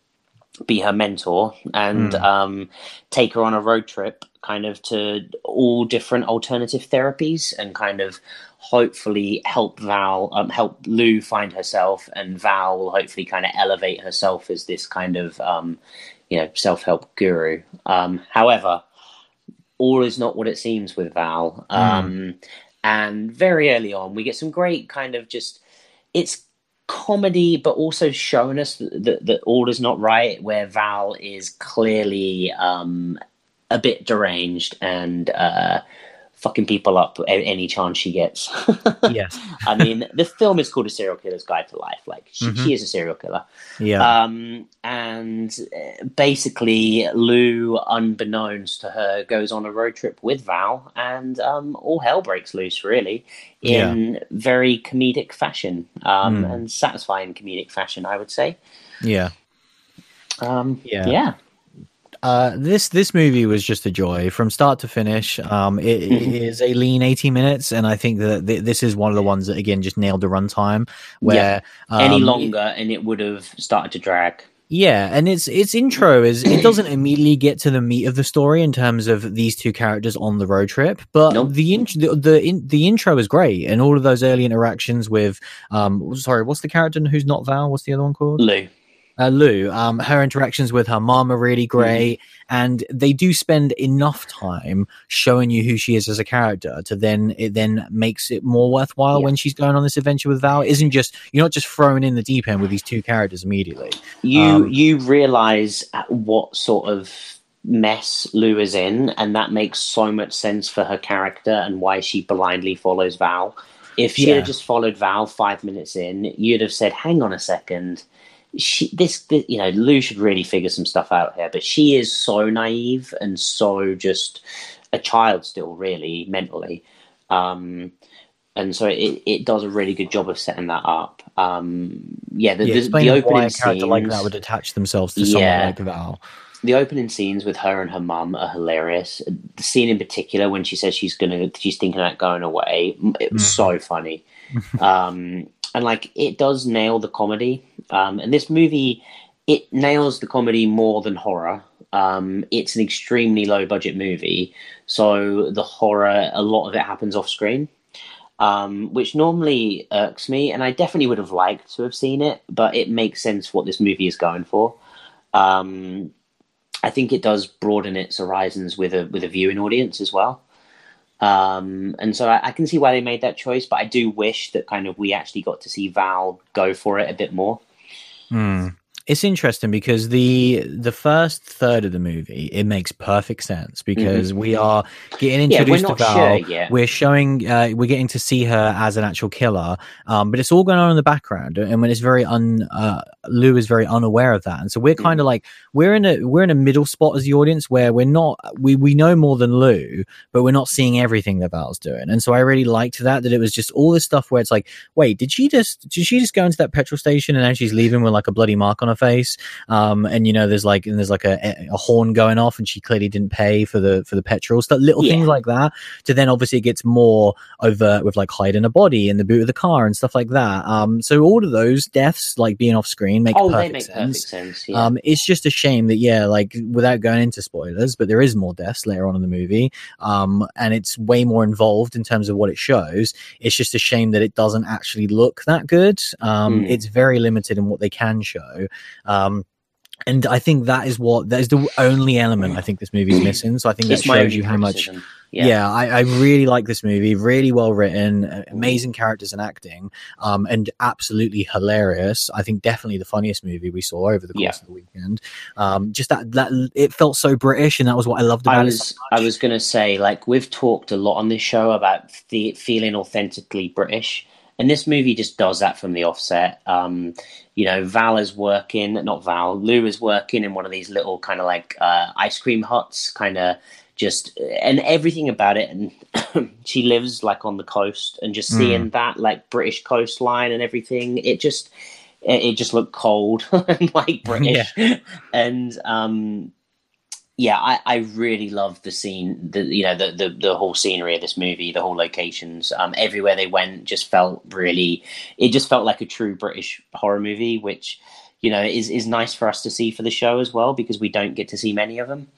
be her mentor and Hmm. um, take her on a road trip, kind of to all different alternative therapies, and kind of hopefully help Val um, help Lou find herself, and Val will hopefully kind of elevate herself as this kind of um, you know self help guru. Um, however, all is not what it seems with Val. Um, And very early on, we get some great kind of just it's comedy, but also showing us that, that, all is not right. Where Val is clearly um, a bit deranged and uh, fucking people up any chance she gets. yes. I mean, the film is called A Serial Killer's Guide to Life. Like, she, mm-hmm. she is a serial killer. Yeah. Um, and uh, basically, Lou, unbeknownst to her, goes on a road trip with Val, and um, all hell breaks loose, really, in yeah. very comedic fashion um, mm. and satisfying comedic fashion, I would say. Yeah. Um, yeah. Yeah. Uh, this this movie was just a joy from start to finish. Um, it, it is a lean eighty minutes, and I think that th- this is one of the ones that again just nailed the runtime. Where yeah. um, any longer, and it would have started to drag. Yeah, and its its intro is it doesn't immediately get to the meat of the story in terms of these two characters on the road trip, but nope. the, in, the the in, the intro is great, and all of those early interactions with um sorry, what's the character who's not Val? What's the other one called? Lou uh, Lou, um, her interactions with her mom are really great, mm-hmm. and they do spend enough time showing you who she is as a character to then it then makes it more worthwhile yeah. when she's going on this adventure with Val. It isn't just you're not just thrown in the deep end with these two characters immediately. You um, you realize what sort of mess Lou is in, and that makes so much sense for her character and why she blindly follows Val. If she yeah. had just followed Val five minutes in, you'd have said, "Hang on a second she this, this, you know Lou should really figure some stuff out here, but she is so naive and so just a child still, really mentally. Um, and so it, it does a really good job of setting that up. Um, yeah, the, yeah, the, the opening why a character scenes, like that would attach themselves to someone yeah, like Val. The opening scenes with her and her mum are hilarious. The scene in particular when she says she's gonna, she's thinking about going away, it was mm. so funny. um, and like it does nail the comedy. Um, and this movie, it nails the comedy more than horror. Um, it's an extremely low budget movie, so the horror, a lot of it happens off screen, um, which normally irks me. And I definitely would have liked to have seen it, but it makes sense what this movie is going for. Um, I think it does broaden its horizons with a with a viewing audience as well. Um, and so I, I, can see why they made that choice, but I do wish that kind of we actually got to see Val go for it a bit more. Mm it's interesting because the the first third of the movie it makes perfect sense because mm-hmm. we are getting introduced yeah, to Val. Sure we're showing uh, we're getting to see her as an actual killer, um, but it's all going on in the background, and when it's very un uh, Lou is very unaware of that, and so we're kind of mm-hmm. like we're in a we're in a middle spot as the audience where we're not we we know more than Lou, but we're not seeing everything that Val's doing, and so I really liked that that it was just all this stuff where it's like, wait, did she just did she just go into that petrol station and now she's leaving with like a bloody mark on her face. Um, and you know, there's like, and there's like a, a horn going off and she clearly didn't pay for the, for the petrol stuff, little yeah. things like that. To then obviously it gets more overt with like hiding a body in the boot of the car and stuff like that. Um, so all of those deaths, like being off screen, make oh, perfect make sense. Perfect sense yeah. Um, it's just a shame that, yeah, like without going into spoilers, but there is more deaths later on in the movie. Um, and it's way more involved in terms of what it shows. It's just a shame that it doesn't actually look that good. Um, mm. it's very limited in what they can show. Um, and I think that is what that is the only element I think this movie is missing. So I think that shows you how much. Yeah, yeah I, I, really like this movie. Really well written, amazing characters and acting, um, and absolutely hilarious. I think definitely the funniest movie we saw over the course yeah. of the weekend. Um, just that that it felt so British, and that was what I loved about I was, it. So I was gonna say, like we've talked a lot on this show about the feeling authentically British and this movie just does that from the offset. Um, you know, Val is working, not Val, Lou is working in one of these little kind of like uh, ice cream huts, kind of just, and everything about it. And she lives like on the coast, and just seeing mm. that like British coastline and everything, it just, it, just looked cold and like British. Yeah. And um, yeah, I, I really love the scene, the you know the, the the whole scenery of this movie, the whole locations, um, everywhere they went just felt really, it just felt like a true British horror movie, which you know is is nice for us to see for the show as well because we don't get to see many of them.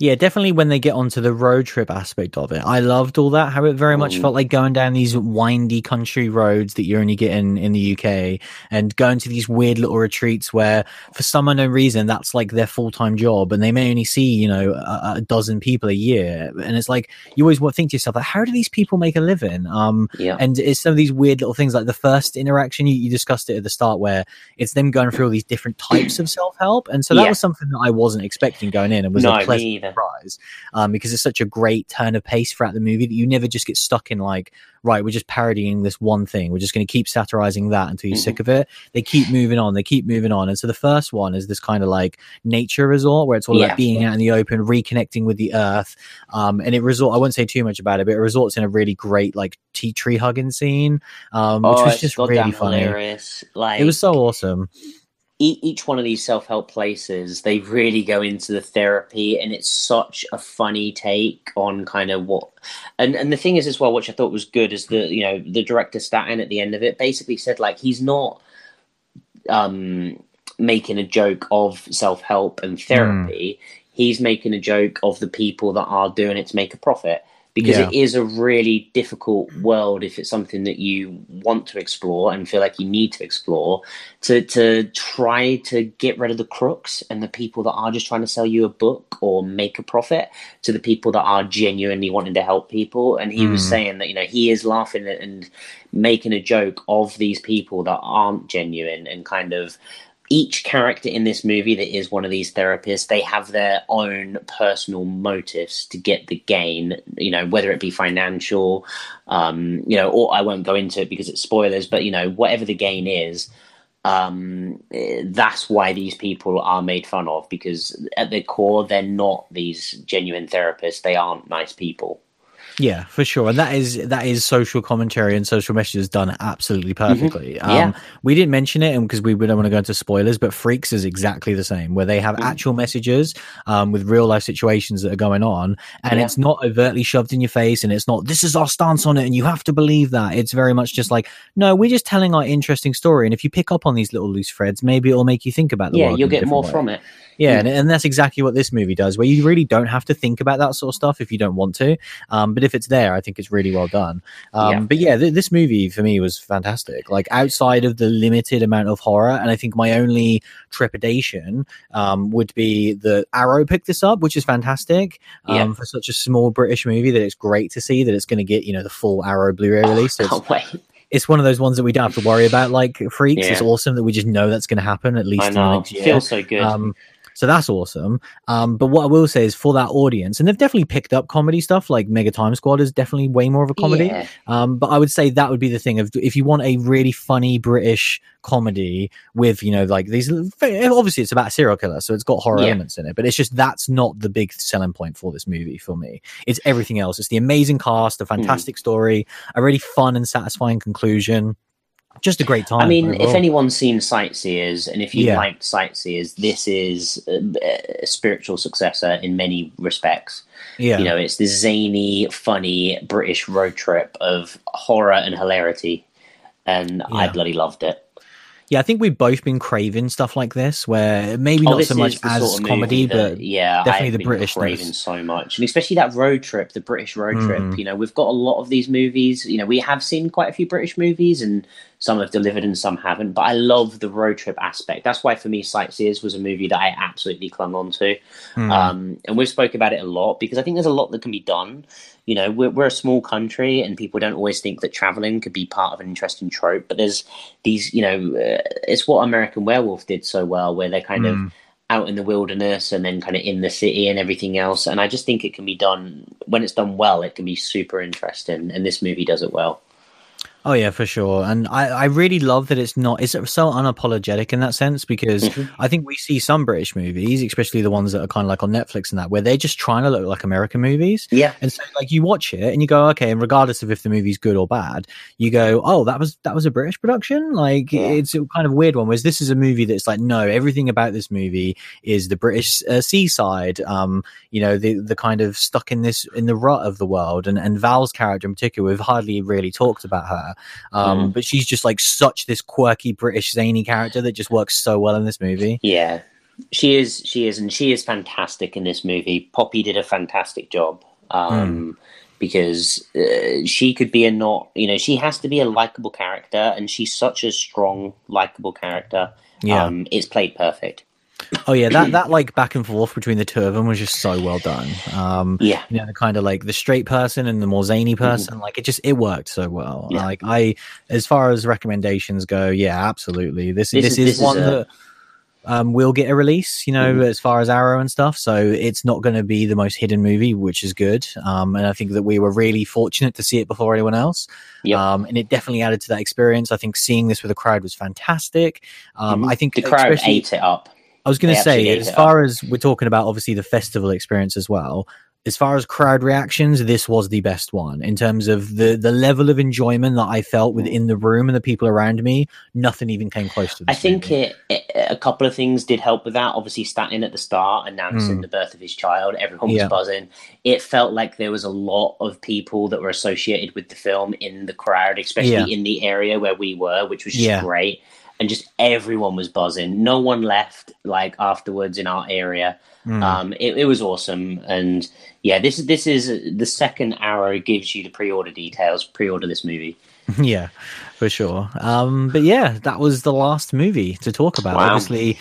Yeah, definitely when they get onto the road trip aspect of it. I loved all that, how it very much felt like going down these windy country roads that you only get in, in the UK and going to these weird little retreats where for some unknown reason, that's like their full time job and they may only see, you know, a, a, dozen people a year. And it's like, you always want to think to yourself, like, how do these people make a living? Um, yeah. and it's some of these weird little things like the first interaction you, you discussed it at the start where it's them going through all these different types of self help. And so that yeah. was something that I wasn't expecting going in and was no, a pleasant Yeah. surprise um, because it's such a great turn of pace throughout the movie that you never just get stuck in like right we're just parodying this one thing we're just going to keep satirizing that until you're Mhm. sick of it they keep moving on they keep moving on and so the first one is this kind of like nature resort where it's all Yeah. about being out in the open reconnecting with the earth um, and it resort i won't say too much about it but it resorts in a really great like tea tree hugging scene um, which oh, was just really funny hilarious. Like it was so awesome each one of these self-help places they really go into the therapy and it's such a funny take on kind of what and and the thing is as well which i thought was good is the you know the director Staten at the end of it basically said like he's not um making a joke of self-help and therapy. He's making a joke of the people that are doing it to make a profit because Yeah. it is a really difficult world if it's something that you want to explore and feel like you need to explore to to try to get rid of the crooks and the people that are just trying to sell you a book or make a profit to the people that are genuinely wanting to help people and he was Mm. saying that you know he is laughing and making a joke of these people that aren't genuine and kind of each character in this movie that is one of these therapists they have their own personal motives to get the gain you know whether it be financial um you know or i won't go into it because it's spoilers but you know whatever the gain is um that's why these people are made fun of because at their core they're not these genuine therapists. They aren't nice people Yeah, for sure. And that is that is social commentary and social messages done absolutely perfectly. Mm-hmm. Yeah. Um, we didn't mention it because we don't want to go into spoilers, but Freaks is exactly the same, where they have Mm. actual messages um, with real life situations that are going on, and Yeah. it's not overtly shoved in your face, and it's not this is our stance on it, and you have to believe that. It's very much just like no, we're just telling our interesting story, and if you pick up on these little loose threads, maybe it'll make you think about the yeah you'll get more way. from it Yeah, and, and that's exactly what this movie does, where you really don't have to think about that sort of stuff if you don't want to. Um, but if it's there, I think it's really well done. Um, Yeah. But yeah, th- this movie for me was fantastic. Like outside of the limited amount of horror, and I think my only trepidation um, would be that Arrow picked this up, which is fantastic um, Yeah. for such a small British movie. That it's great to see that it's going to get you know the full Arrow Blu-ray release. So it's, can't wait it's one of those ones that we don't have to worry about like freaks. It's awesome that we just know that's going to happen at least i in the know next year. feels so good Um, so that's awesome. Um, but what I will say is for that audience, and they've definitely picked up comedy stuff. Like Mega Time Squad is definitely way more of a comedy. Yeah. Um, but I would say that would be the thing of if you want a really funny British comedy with you know like these obviously it's about a serial killer, so it's got horror Yeah. elements in it. But it's just that's not the big selling point for this movie for me. It's everything else. It's the amazing cast, a Hmm. fantastic story, a really fun and satisfying conclusion. Just a great time. I mean, if anyone's seen Sightseers, and if you Yeah. liked Sightseers, this is a, a spiritual successor in many respects. yeah, You know, it's this zany, funny British road trip of horror and hilarity, and I bloody loved it. Yeah, I think we've both been craving stuff like this, where maybe Oh, not so much as sort of comedy, that- but yeah, definitely the been Britishness. craving so much, and especially that road trip, the British road Mhm. trip. You know, we've got a lot of these movies. You know, we have seen quite a few British movies, and some have delivered and some haven't. But I love the road trip aspect. That's why for me, Sightseers was a movie that I absolutely clung on to. Hmm. Um, and we've spoke about it a lot because I think there's a lot that can be done. You know, we're, we're a small country, and people don't always think that traveling could be part of an interesting trope. But there's these, you know, uh, it's what American Werewolf did so well, where they're kind of Mm. out in the wilderness and then kind of in the city and everything else. And I just think it can be done when it's done well. It can be super interesting, and this movie does it well. Oh yeah, for sure. And I, I really love that it's not it's so unapologetic in that sense because Mhm. I think we see some British movies, especially the ones that are kind of like on Netflix and that, where they're just trying to look like American movies. Yeah, And so like you watch it and you go, okay, and regardless of if the movie's good or bad, you go, Oh, that was that was a British production? Like Yeah. it's a kind of weird one. Whereas this is a movie that's like, no, everything about this movie is the British uh, seaside. Um, you know, the the kind of stuck in this in the rut of the world and, and Val's character in particular, we've hardly really talked about her. Um, Mm. but she's just like such this quirky British zany character that just works so well in this movie. yeah. She is, she is, and she is fantastic in this movie. Poppy did a fantastic job. Um, Because uh, she could be a not, you know, she has to be a likable character, and she's such a strong, likable character. Yeah. Um, it's played perfect. Oh yeah, that that like back and forth between the two of them was just so well done. Um, Yeah. you know, the kind of like the straight person and the more zany person, like it just it worked so well. Mm-hmm. Yeah. Like I, as far as recommendations go, yeah, absolutely. This This this, is- is, this is one a- that um, will get a release, you know, Mhm. as far as Arrow and stuff. So it's not going to be the most hidden movie, which is good. Um, and I think that we were really fortunate to see it before anyone else. Yep. Um, and it definitely added to that experience. I think seeing this with a crowd was fantastic. Um, Mhm. I think the crowd ate it up. I was going to say, as far as we're talking about, obviously the festival experience as well. As far as crowd reactions, this was the best one in terms of the the level of enjoyment that I felt within the room and the people around me. Nothing even came close to. I think it, it, a couple of things did help with that. Obviously, Staten at the start announcing Mm. the birth of his child, everyone was Yeah. buzzing. It felt like there was a lot of people that were associated with the film in the crowd, especially Yeah. in the area where we were, which was just Yeah. great. And just everyone was buzzing. No one left like afterwards in our area. Mm. Um, it, it was awesome, and yeah, this is this is the second Arrow gives you the pre-order details. Pre-order this movie. yeah, for sure. Um, but yeah, that was the last movie to talk about. Wow. Obviously,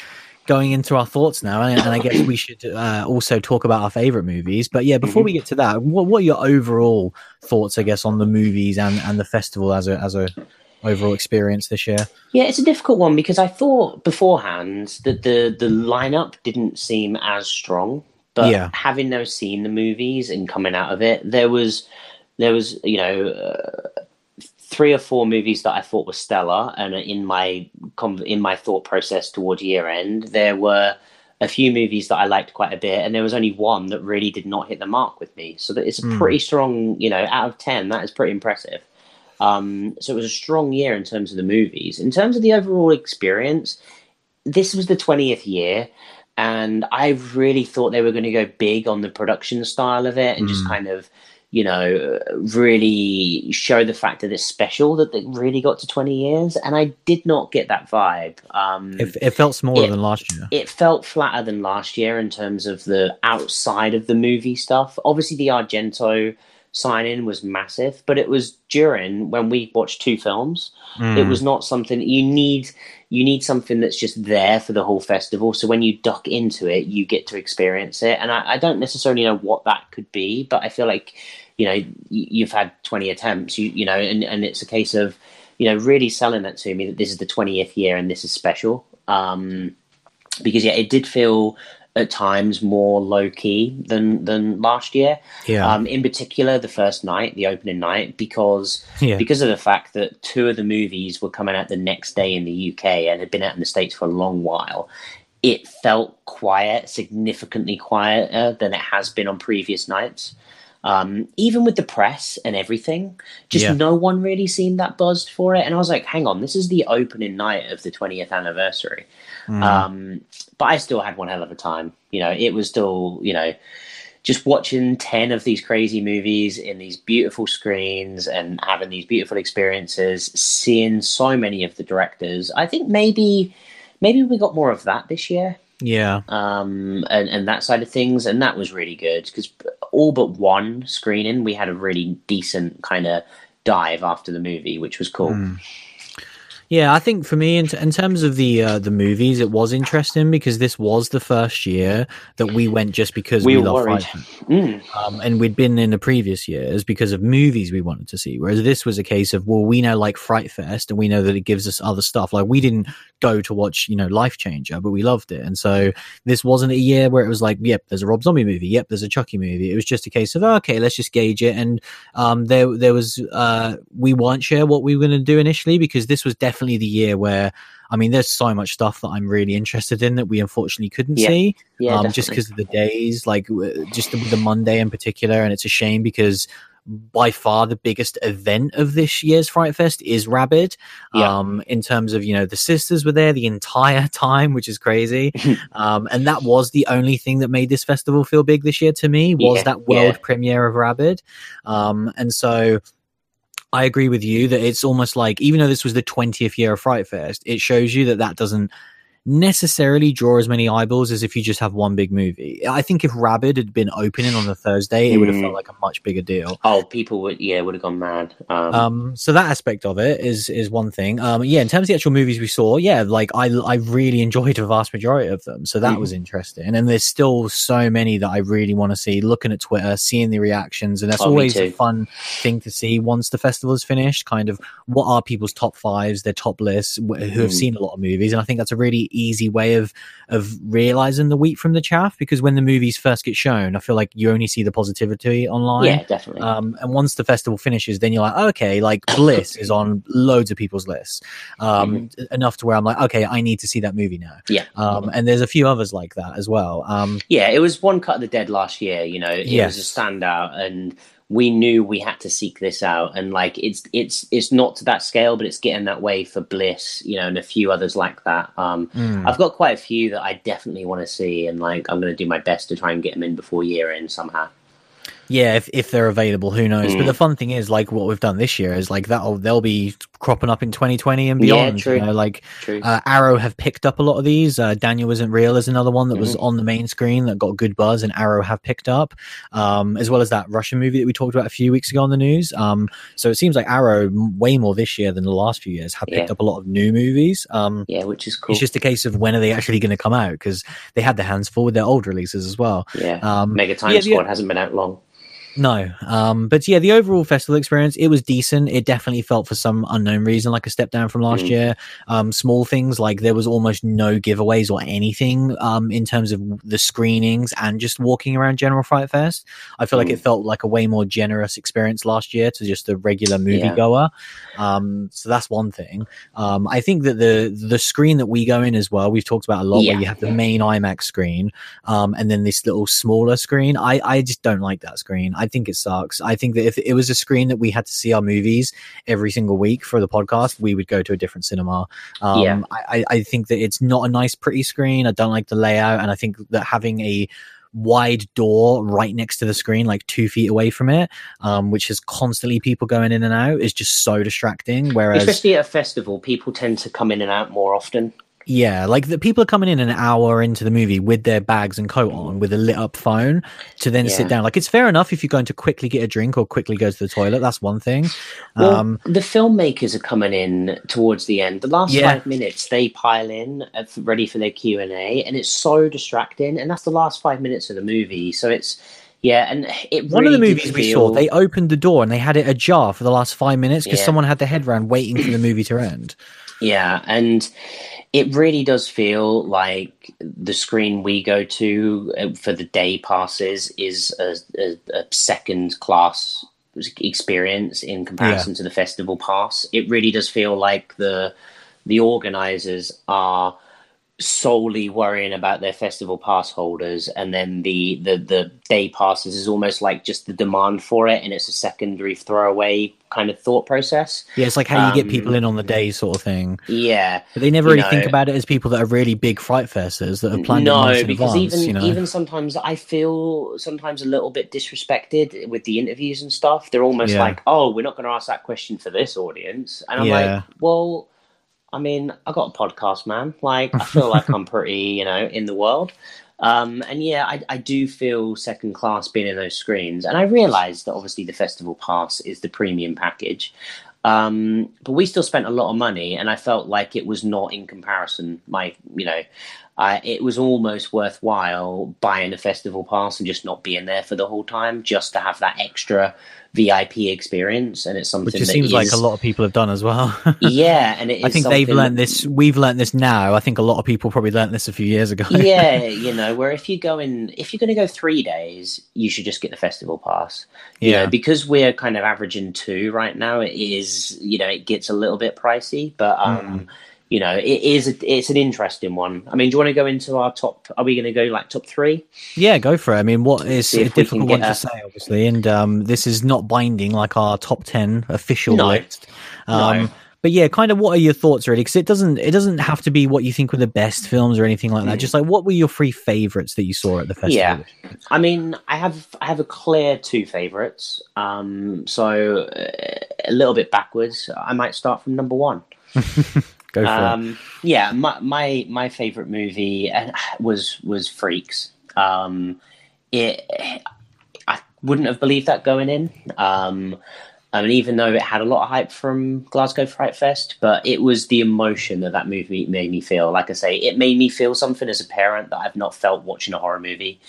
going into our thoughts now, and, and I guess we should uh, also talk about our favorite movies. But yeah, before we get to that, what, what are your overall thoughts? I guess on the movies and, and the festival as a as a overall experience this year. Yeah, it's a difficult one because I thought beforehand that the the lineup didn't seem as strong. But Yeah. having now seen the movies and coming out of it, there was there was you know uh, three or four movies that I thought were stellar, and in my in my thought process toward year end, there were a few movies that I liked quite a bit, and there was only one that really did not hit the mark with me. So that it's a Mm. pretty strong, you know, out of ten, that is pretty impressive. Um, so it was a strong year in terms of the movies. In terms of the overall experience, this was the 20th year, and I really thought they were going to go big on the production style of it and just Mm. kind of, you know, really show the fact that it's special that they really got to 20 years. And I did not get that vibe. Um, It, it felt smaller It- than last year. it felt flatter than last year in terms of the outside of the movie stuff. Obviously, the Argento sign-in was massive, but it was during when we watched two films. It Mm. was not something you need. You need something that's just there for the whole festival. So when you duck into it, you get to experience it. And I, I don't necessarily know what that could be, but I feel like you know you've had twenty attempts. You you know, and and it's a case of you know really selling that to me that this is the twentieth year and this is special. Um, because yeah, it did feel at times more low key than than last year. yeah, Um, in particular, the first night, the opening night, because yeah, because of the fact that two of the movies were coming out the next day in the UK and had been out in the States for a long while, it felt quiet, significantly quieter than it has been on previous nights. Um, even with the press and everything, just Yeah. no one really seemed that buzzed for it. And I was like, hang on, this is the opening night of the 20th anniversary. Mm. Um, but I still had one hell of a time. You know, it was still, you know, just watching 10 of these crazy movies in these beautiful screens and having these beautiful experiences, seeing so many of the directors. I think maybe maybe we got more of that this year yeah. um, and, and that side of things. And that was really good because all but one screening, we had a really decent kind of dive after the movie, which was cool. Mm. Yeah, I think for me, in, t- in terms of the uh, the movies, it was interesting because this was the first year that we went just because We we, were love worried. Fright Mm. um, and we'd been in the previous years because of movies we wanted to see. Whereas this was a case of well, we know like Fright Fest, and we know that it gives us other stuff. Like we didn't go to watch, you know, Life Changer, but we loved it, and so this wasn't a year where it was like, yep, there's a Rob Zombie movie, yep, there's a Chucky movie. It was just a case of okay, let's just gauge it, and um, there there was uh, we weren't sure what we were going to do initially because this was definitely the year where. I mean, there's so much stuff that I'm really interested in that we unfortunately couldn't Yeah. see Yeah, um, just because of the days, like just the, the Monday in particular, and it's a shame because by far the biggest event of this year's Fright Fest is Rabid. Yeah. Um, in terms of you know the sisters were there the entire time, which is crazy, um, and that was the only thing that made this festival feel big this year to me was Yeah, that world yeah. premiere of Rabid, um, and so. I agree with you that it's almost like even though this was the 20th year of Fright Fest, it shows you that that doesn't necessarily draw as many eyeballs as if you just have one big movie. I think if Rabid had been opening on the Thursday, it would have Mm. felt like a much bigger deal. Oh, people would yeah would have gone mad. Um, Um, so that aspect of it is is one thing. Um, yeah, in terms of the actual movies we saw, yeah, like I I really enjoyed a vast majority of them, so that Mhm. was interesting. And there's still so many that I really want to see. Looking at Twitter, seeing the reactions, and that's Oh, always a fun thing to see once the festival is finished. Kind of what are people's top fives, their top lists, wh- who have Mm. seen a lot of movies, and I think that's a really easy way of of realizing the wheat from the chaff because when the movies first get shown, I feel like you only see the positivity online. Yeah, definitely. Um, and once the festival finishes, then you're like, okay, like Bliss is on loads of people's lists, um, enough to where I'm like, okay, I need to see that movie now. yeah. Um, and there's a few others like that as well. Um, Yeah, it was one cut of the dead last year. You know, it was a Yes. standout, and we knew we had to seek this out. And like, it's it's it's not to that scale, but it's getting that way for Bliss. You know, and a few others like that. Um, mm. I've got quite a few that I definitely want to see, and like, I'm going to do my best to try and get them in before year end somehow. Yeah, if, if they're available, who knows? But Mm. the fun thing is, like what we've done this year is like that'll they'll be cropping up in 2020 and beyond. Yeah, true. You know, like True. uh, Arrow have picked up a lot of these. Uh, Daniel isn't real is another one that was Mm-hmm. on the main screen that got good buzz, and Arrow have picked up, um, as well as that Russian movie that we talked about a few weeks ago on the news. Um, so it seems like Arrow way more this year than the last few years have picked Yeah. up a lot of new movies. Um, yeah, which is cool. It's just a case of when are they actually going to come out because they had their hands full with their old releases as well. yeah. Um, Mega Time yeah, Squad hasn't been out long. No, um, but yeah, the overall festival experience it was decent. It definitely felt for some unknown reason like a step down from last Mm. year. Um, small things like there was almost no giveaways or anything um, in terms of the screenings and just walking around General Fright Fest. I feel like Mm. it felt like a way more generous experience last year to just the regular Yeah. moviegoer. Um, so that's one thing. Um, I think that the the screen that we go in as well, we've talked about a lot. Yeah. Where you have the main IMAX screen, um, and then this little smaller screen. I I just don't like that screen. I think it sucks. I think that if it was a screen that we had to see our movies every single week for the podcast, we would go to a different cinema. Um, Yeah. I, I I think that it's not a nice, pretty screen. I don't like the layout, and I think that having a wide door right next to the screen, like two feet away from it, um, which is constantly people going in and out, is just so distracting. Whereas, Especially at a festival, people tend to come in and out more often. Yeah, like the people are coming in an hour into the movie with their bags and coat on, with a lit up phone, to then sit down. Like it's fair enough if you're going to quickly get a drink or quickly go to the toilet. That's one thing. Well, um, the filmmakers are coming in towards the end. The last Yeah. five minutes, they pile in, uh, ready for their Q and A, and it's so distracting. And that's the last five minutes of the movie. So it's yeah, and it one of the really movies we saw, they opened the door and they had it ajar for the last five minutes because Yeah. someone had their head round waiting for the movie to end. Yeah, and it really does feel like the screen we go to uh, for the day passes is a, a, a second class experience in comparison to the festival pass. It really does feel like the the organizers are solely worrying about their festival pass holders and then the, the the day passes is almost like just the demand for it and it's a secondary throwaway kind of thought process Yeah, it's like how you get Um, people in on the day sort of thing. yeah But they never really think about it as people that are really big fright festers that have planned no, because advance. even you know? even sometimes I feel sometimes a little bit disrespected with the interviews and stuff. They're almost Yeah. like, "Oh, we're not going to ask that question for this audience," and I'm Yeah. like, "Well, I mean, I got a podcast, man. Like, I feel like I'm pretty, you know, in the world." Um, and yeah, I, I do feel second class being in those screens, and I realized that obviously the festival pass is the premium package. Um, but we still spent a lot of money, and I felt like it was not in comparison. My, you know, it was almost worthwhile buying a festival pass and just not being there for the whole time, just to have that extra VIP experience. And it's something which it seems like a lot of people have done as well. Yeah, and it is I think they've learned this. We've learned this now. I think a lot of people probably learned this a few years ago. yeah, you know, where if you go in, if you're going to go three days, you should just get the festival pass. You Yeah. know, because we're kind of averaging two right now. It is, you know, it gets a little bit pricey, but um, Mm. You know, it is. A, it's an interesting one. I mean, do you want to go into our top? Are we going to go like top three? Yeah, go for it. I mean, what is a difficult one get to say, obviously, and um, this is not binding like our top ten official No. list. Um, No. But yeah, kind of, what are your thoughts really? Because it doesn't, it doesn't have to be what you think were the best films or anything like that. Mm. Just like, what were your three favorites that you saw at the festival? Yeah. I mean, I have I have a clear two favorites. Um, so uh, a little bit backwards. I might start from number one. Go for it. Um, yeah, my my my favorite movie uh, was was Freaks. Um, it I wouldn't have believed that going in. Um, I mean, even though it had a lot of hype from Glasgow Fright Fest, but it was the emotion that that movie made me feel. Like I say, it made me feel something as a parent that I've not felt watching a horror movie,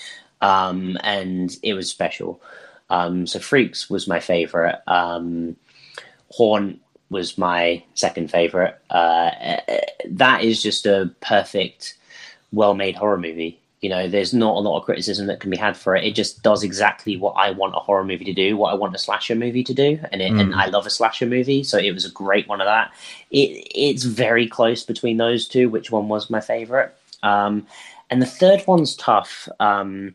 um, and it was special. Um, so Freaks was my favorite. Um, Haunt was my second favorite. Uh, that is just a perfect, well-made horror movie. You know, there's not a lot of criticism that can be had for it. It just does exactly what I want a horror movie to do, what I want a slasher movie to do, and it, mm. and I love a slasher movie, so it was a great one of that. It it's very close between those two. Which one was my favorite? Um, and the third one's tough. Um,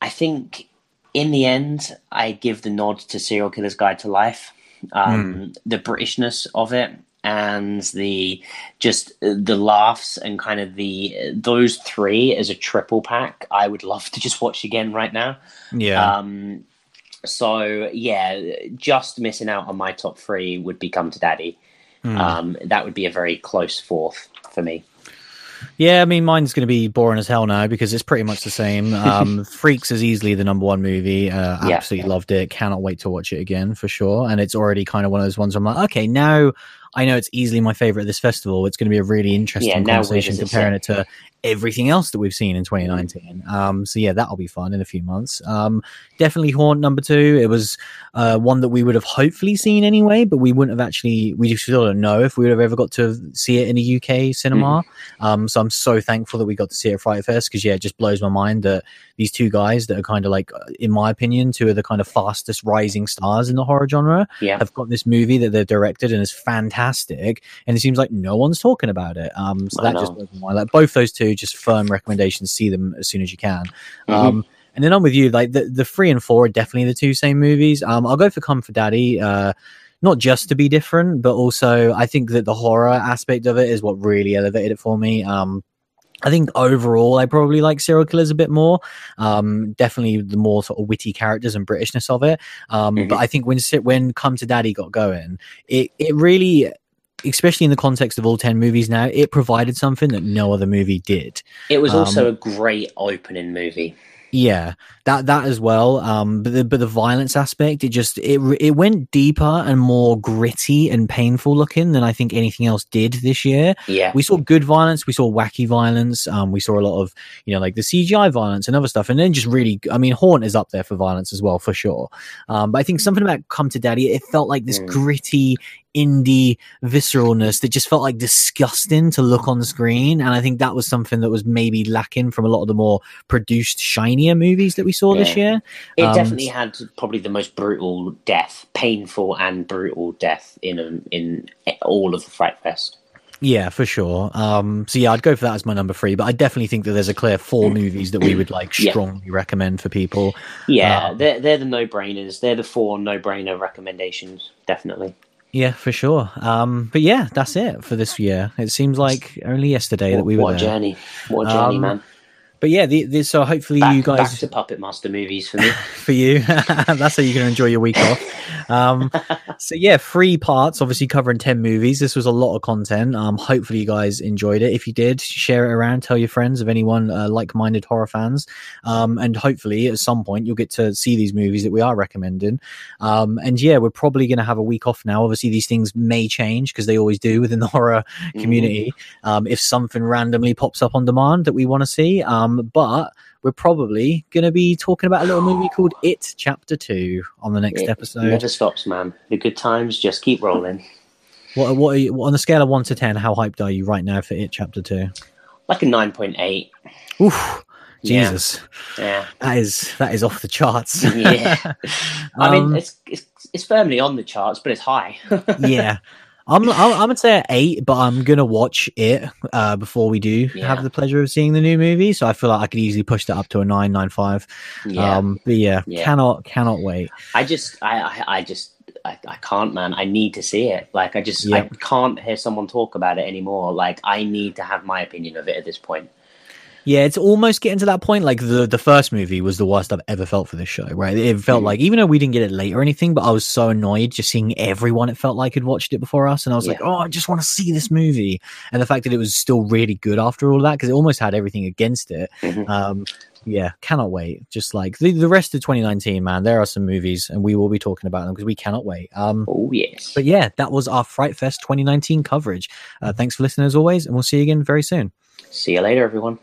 I think in the end, I give the nod to Serial Killer's Guide to Life. Um, mm. The Britishness of it and the just the laughs and kind of the those three as a triple pack i would love to just watch again right now yeah um so yeah just missing out on my top three would be come to daddy mm. um that would be a very close fourth for me yeah, I mean, mine's going to be boring as hell now because it's pretty much the same. Um, Freaks is easily the number one movie. Uh, absolutely yeah. loved it. Cannot wait to watch it again for sure. And it's already kind of one of those ones where I'm like, okay, now I know it's easily my favorite at this festival. It's going to be a really interesting yeah, conversation comparing it to everything else that we've seen in 2019. Um, so yeah, that'll be fun in a few months. Um, definitely Haunt number two. It was uh, one that we would have hopefully seen anyway, but we wouldn't have actually. We just still don't know if we would have ever got to see it in a UK cinema. Mm. Um, so I'm so thankful that we got to see it at Fright Fest because yeah, it just blows my mind that these two guys that are kind of like, in my opinion, two of the kind of fastest rising stars in the horror genre yeah. have got this movie that they've directed and is fantastic. And it seems like no one's talking about it. Um, so I that know. just mind. Like both those two just firm recommendations. See them as soon as you can. Mm-hmm. Um, and then I'm with you. Like the, the three and four are definitely the two same movies. Um, I'll go for Come to Daddy. Uh, not just to be different, but also I think that the horror aspect of it is what really elevated it for me. Um, I think overall, I probably like serial killers a bit more. Um, definitely the more sort of witty characters and Britishness of it. Um, mm-hmm. But I think when when Come to Daddy got going, it it really especially in the context of all 10 movies now, it provided something that no other movie did. It was also um, a great opening movie. Yeah, that that as well. Um, but the but the violence aspect, it just it it went deeper and more gritty and painful looking than I think anything else did this year. Yeah, we saw good violence, we saw wacky violence, um, we saw a lot of you know like the CGI violence and other stuff, and then just really, I mean, Haunt is up there for violence as well for sure. Um, but I think something about Come to Daddy, it felt like this mm. gritty indie visceralness that just felt like disgusting to look on screen. And I think that was something that was maybe lacking from a lot of the more produced, shinier movies that we saw yeah. this year. It um, definitely had probably the most brutal death, painful and brutal death in a, in all of the Fright Fest. Yeah, for sure. Um, so yeah, I'd go for that as my number three, but I definitely think that there's a clear four movies that we would like strongly yeah. recommend for people. Yeah, um, they're they're the no brainers. They're the four no brainer recommendations, definitely. Yeah, for sure. Um, but yeah, that's it for this year. It seems like only yesterday what, that we were what there. journey! What journey, um, man! But yeah, the, the, so hopefully back, you guys back to Puppet Master movies for me. for you, that's how you can enjoy your week off. Um, so yeah, three parts, obviously covering ten movies. This was a lot of content. Um, hopefully you guys enjoyed it. If you did, share it around, tell your friends of anyone uh, like-minded horror fans, um, and hopefully at some point you'll get to see these movies that we are recommending. Um, and yeah, we're probably going to have a week off now. Obviously, these things may change because they always do within the horror mm-hmm. community. Mm. if something randomly pops up on demand that we want to see, um, but we're probably going to be talking about a little movie called It Chapter 2 on the next it episode. never stops, man. The good times just keep rolling. What, what, you, on a scale of 1 to 10, how hyped are you right now for It Chapter 2? Like a 9.8. Oof. Jesus. Yeah. yeah. That is that is off the charts. yeah. I mean, um, it's, it's it's firmly on the charts, but it's high. yeah. I'm, I'm, I'm gonna say eight, but I'm gonna watch it uh, before we do yeah. have the pleasure of seeing the new movie. So I feel like I could easily push that up to a nine, nine five. Yeah. Um, but yeah, yeah, cannot cannot wait. I just I I, I just I, I, can't, man. I need to see it. Like I just I can't hear someone talk about it anymore. Like I need to have my opinion of it at this point. Yeah, it's almost getting to that point. Like the the first movie was the worst I've ever felt for this show. Right, it felt mm. like even though we didn't get it late or anything, but I was so annoyed just seeing everyone. It felt like had watched it before us, and I was yeah. like, oh, I just want to see this movie. And the fact that it was still really good after all that because it almost had everything against it. Mm-hmm. Um, yeah, cannot wait. Just like the, the rest of 2019, man, there are some movies and we will be talking about them because we cannot wait. Um, oh, yes. But yeah, that was our Fright Fest 2019 coverage. Uh, thanks for listening as always, and we'll see you again very soon. See you later, everyone.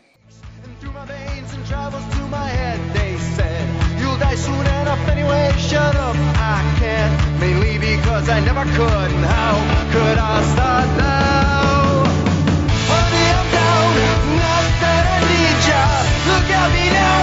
you'll die soon enough anyway. Shut up, I can't, mainly because I never could. And how could I start now? Honey, I'm down, not that I need ya. Look at me now.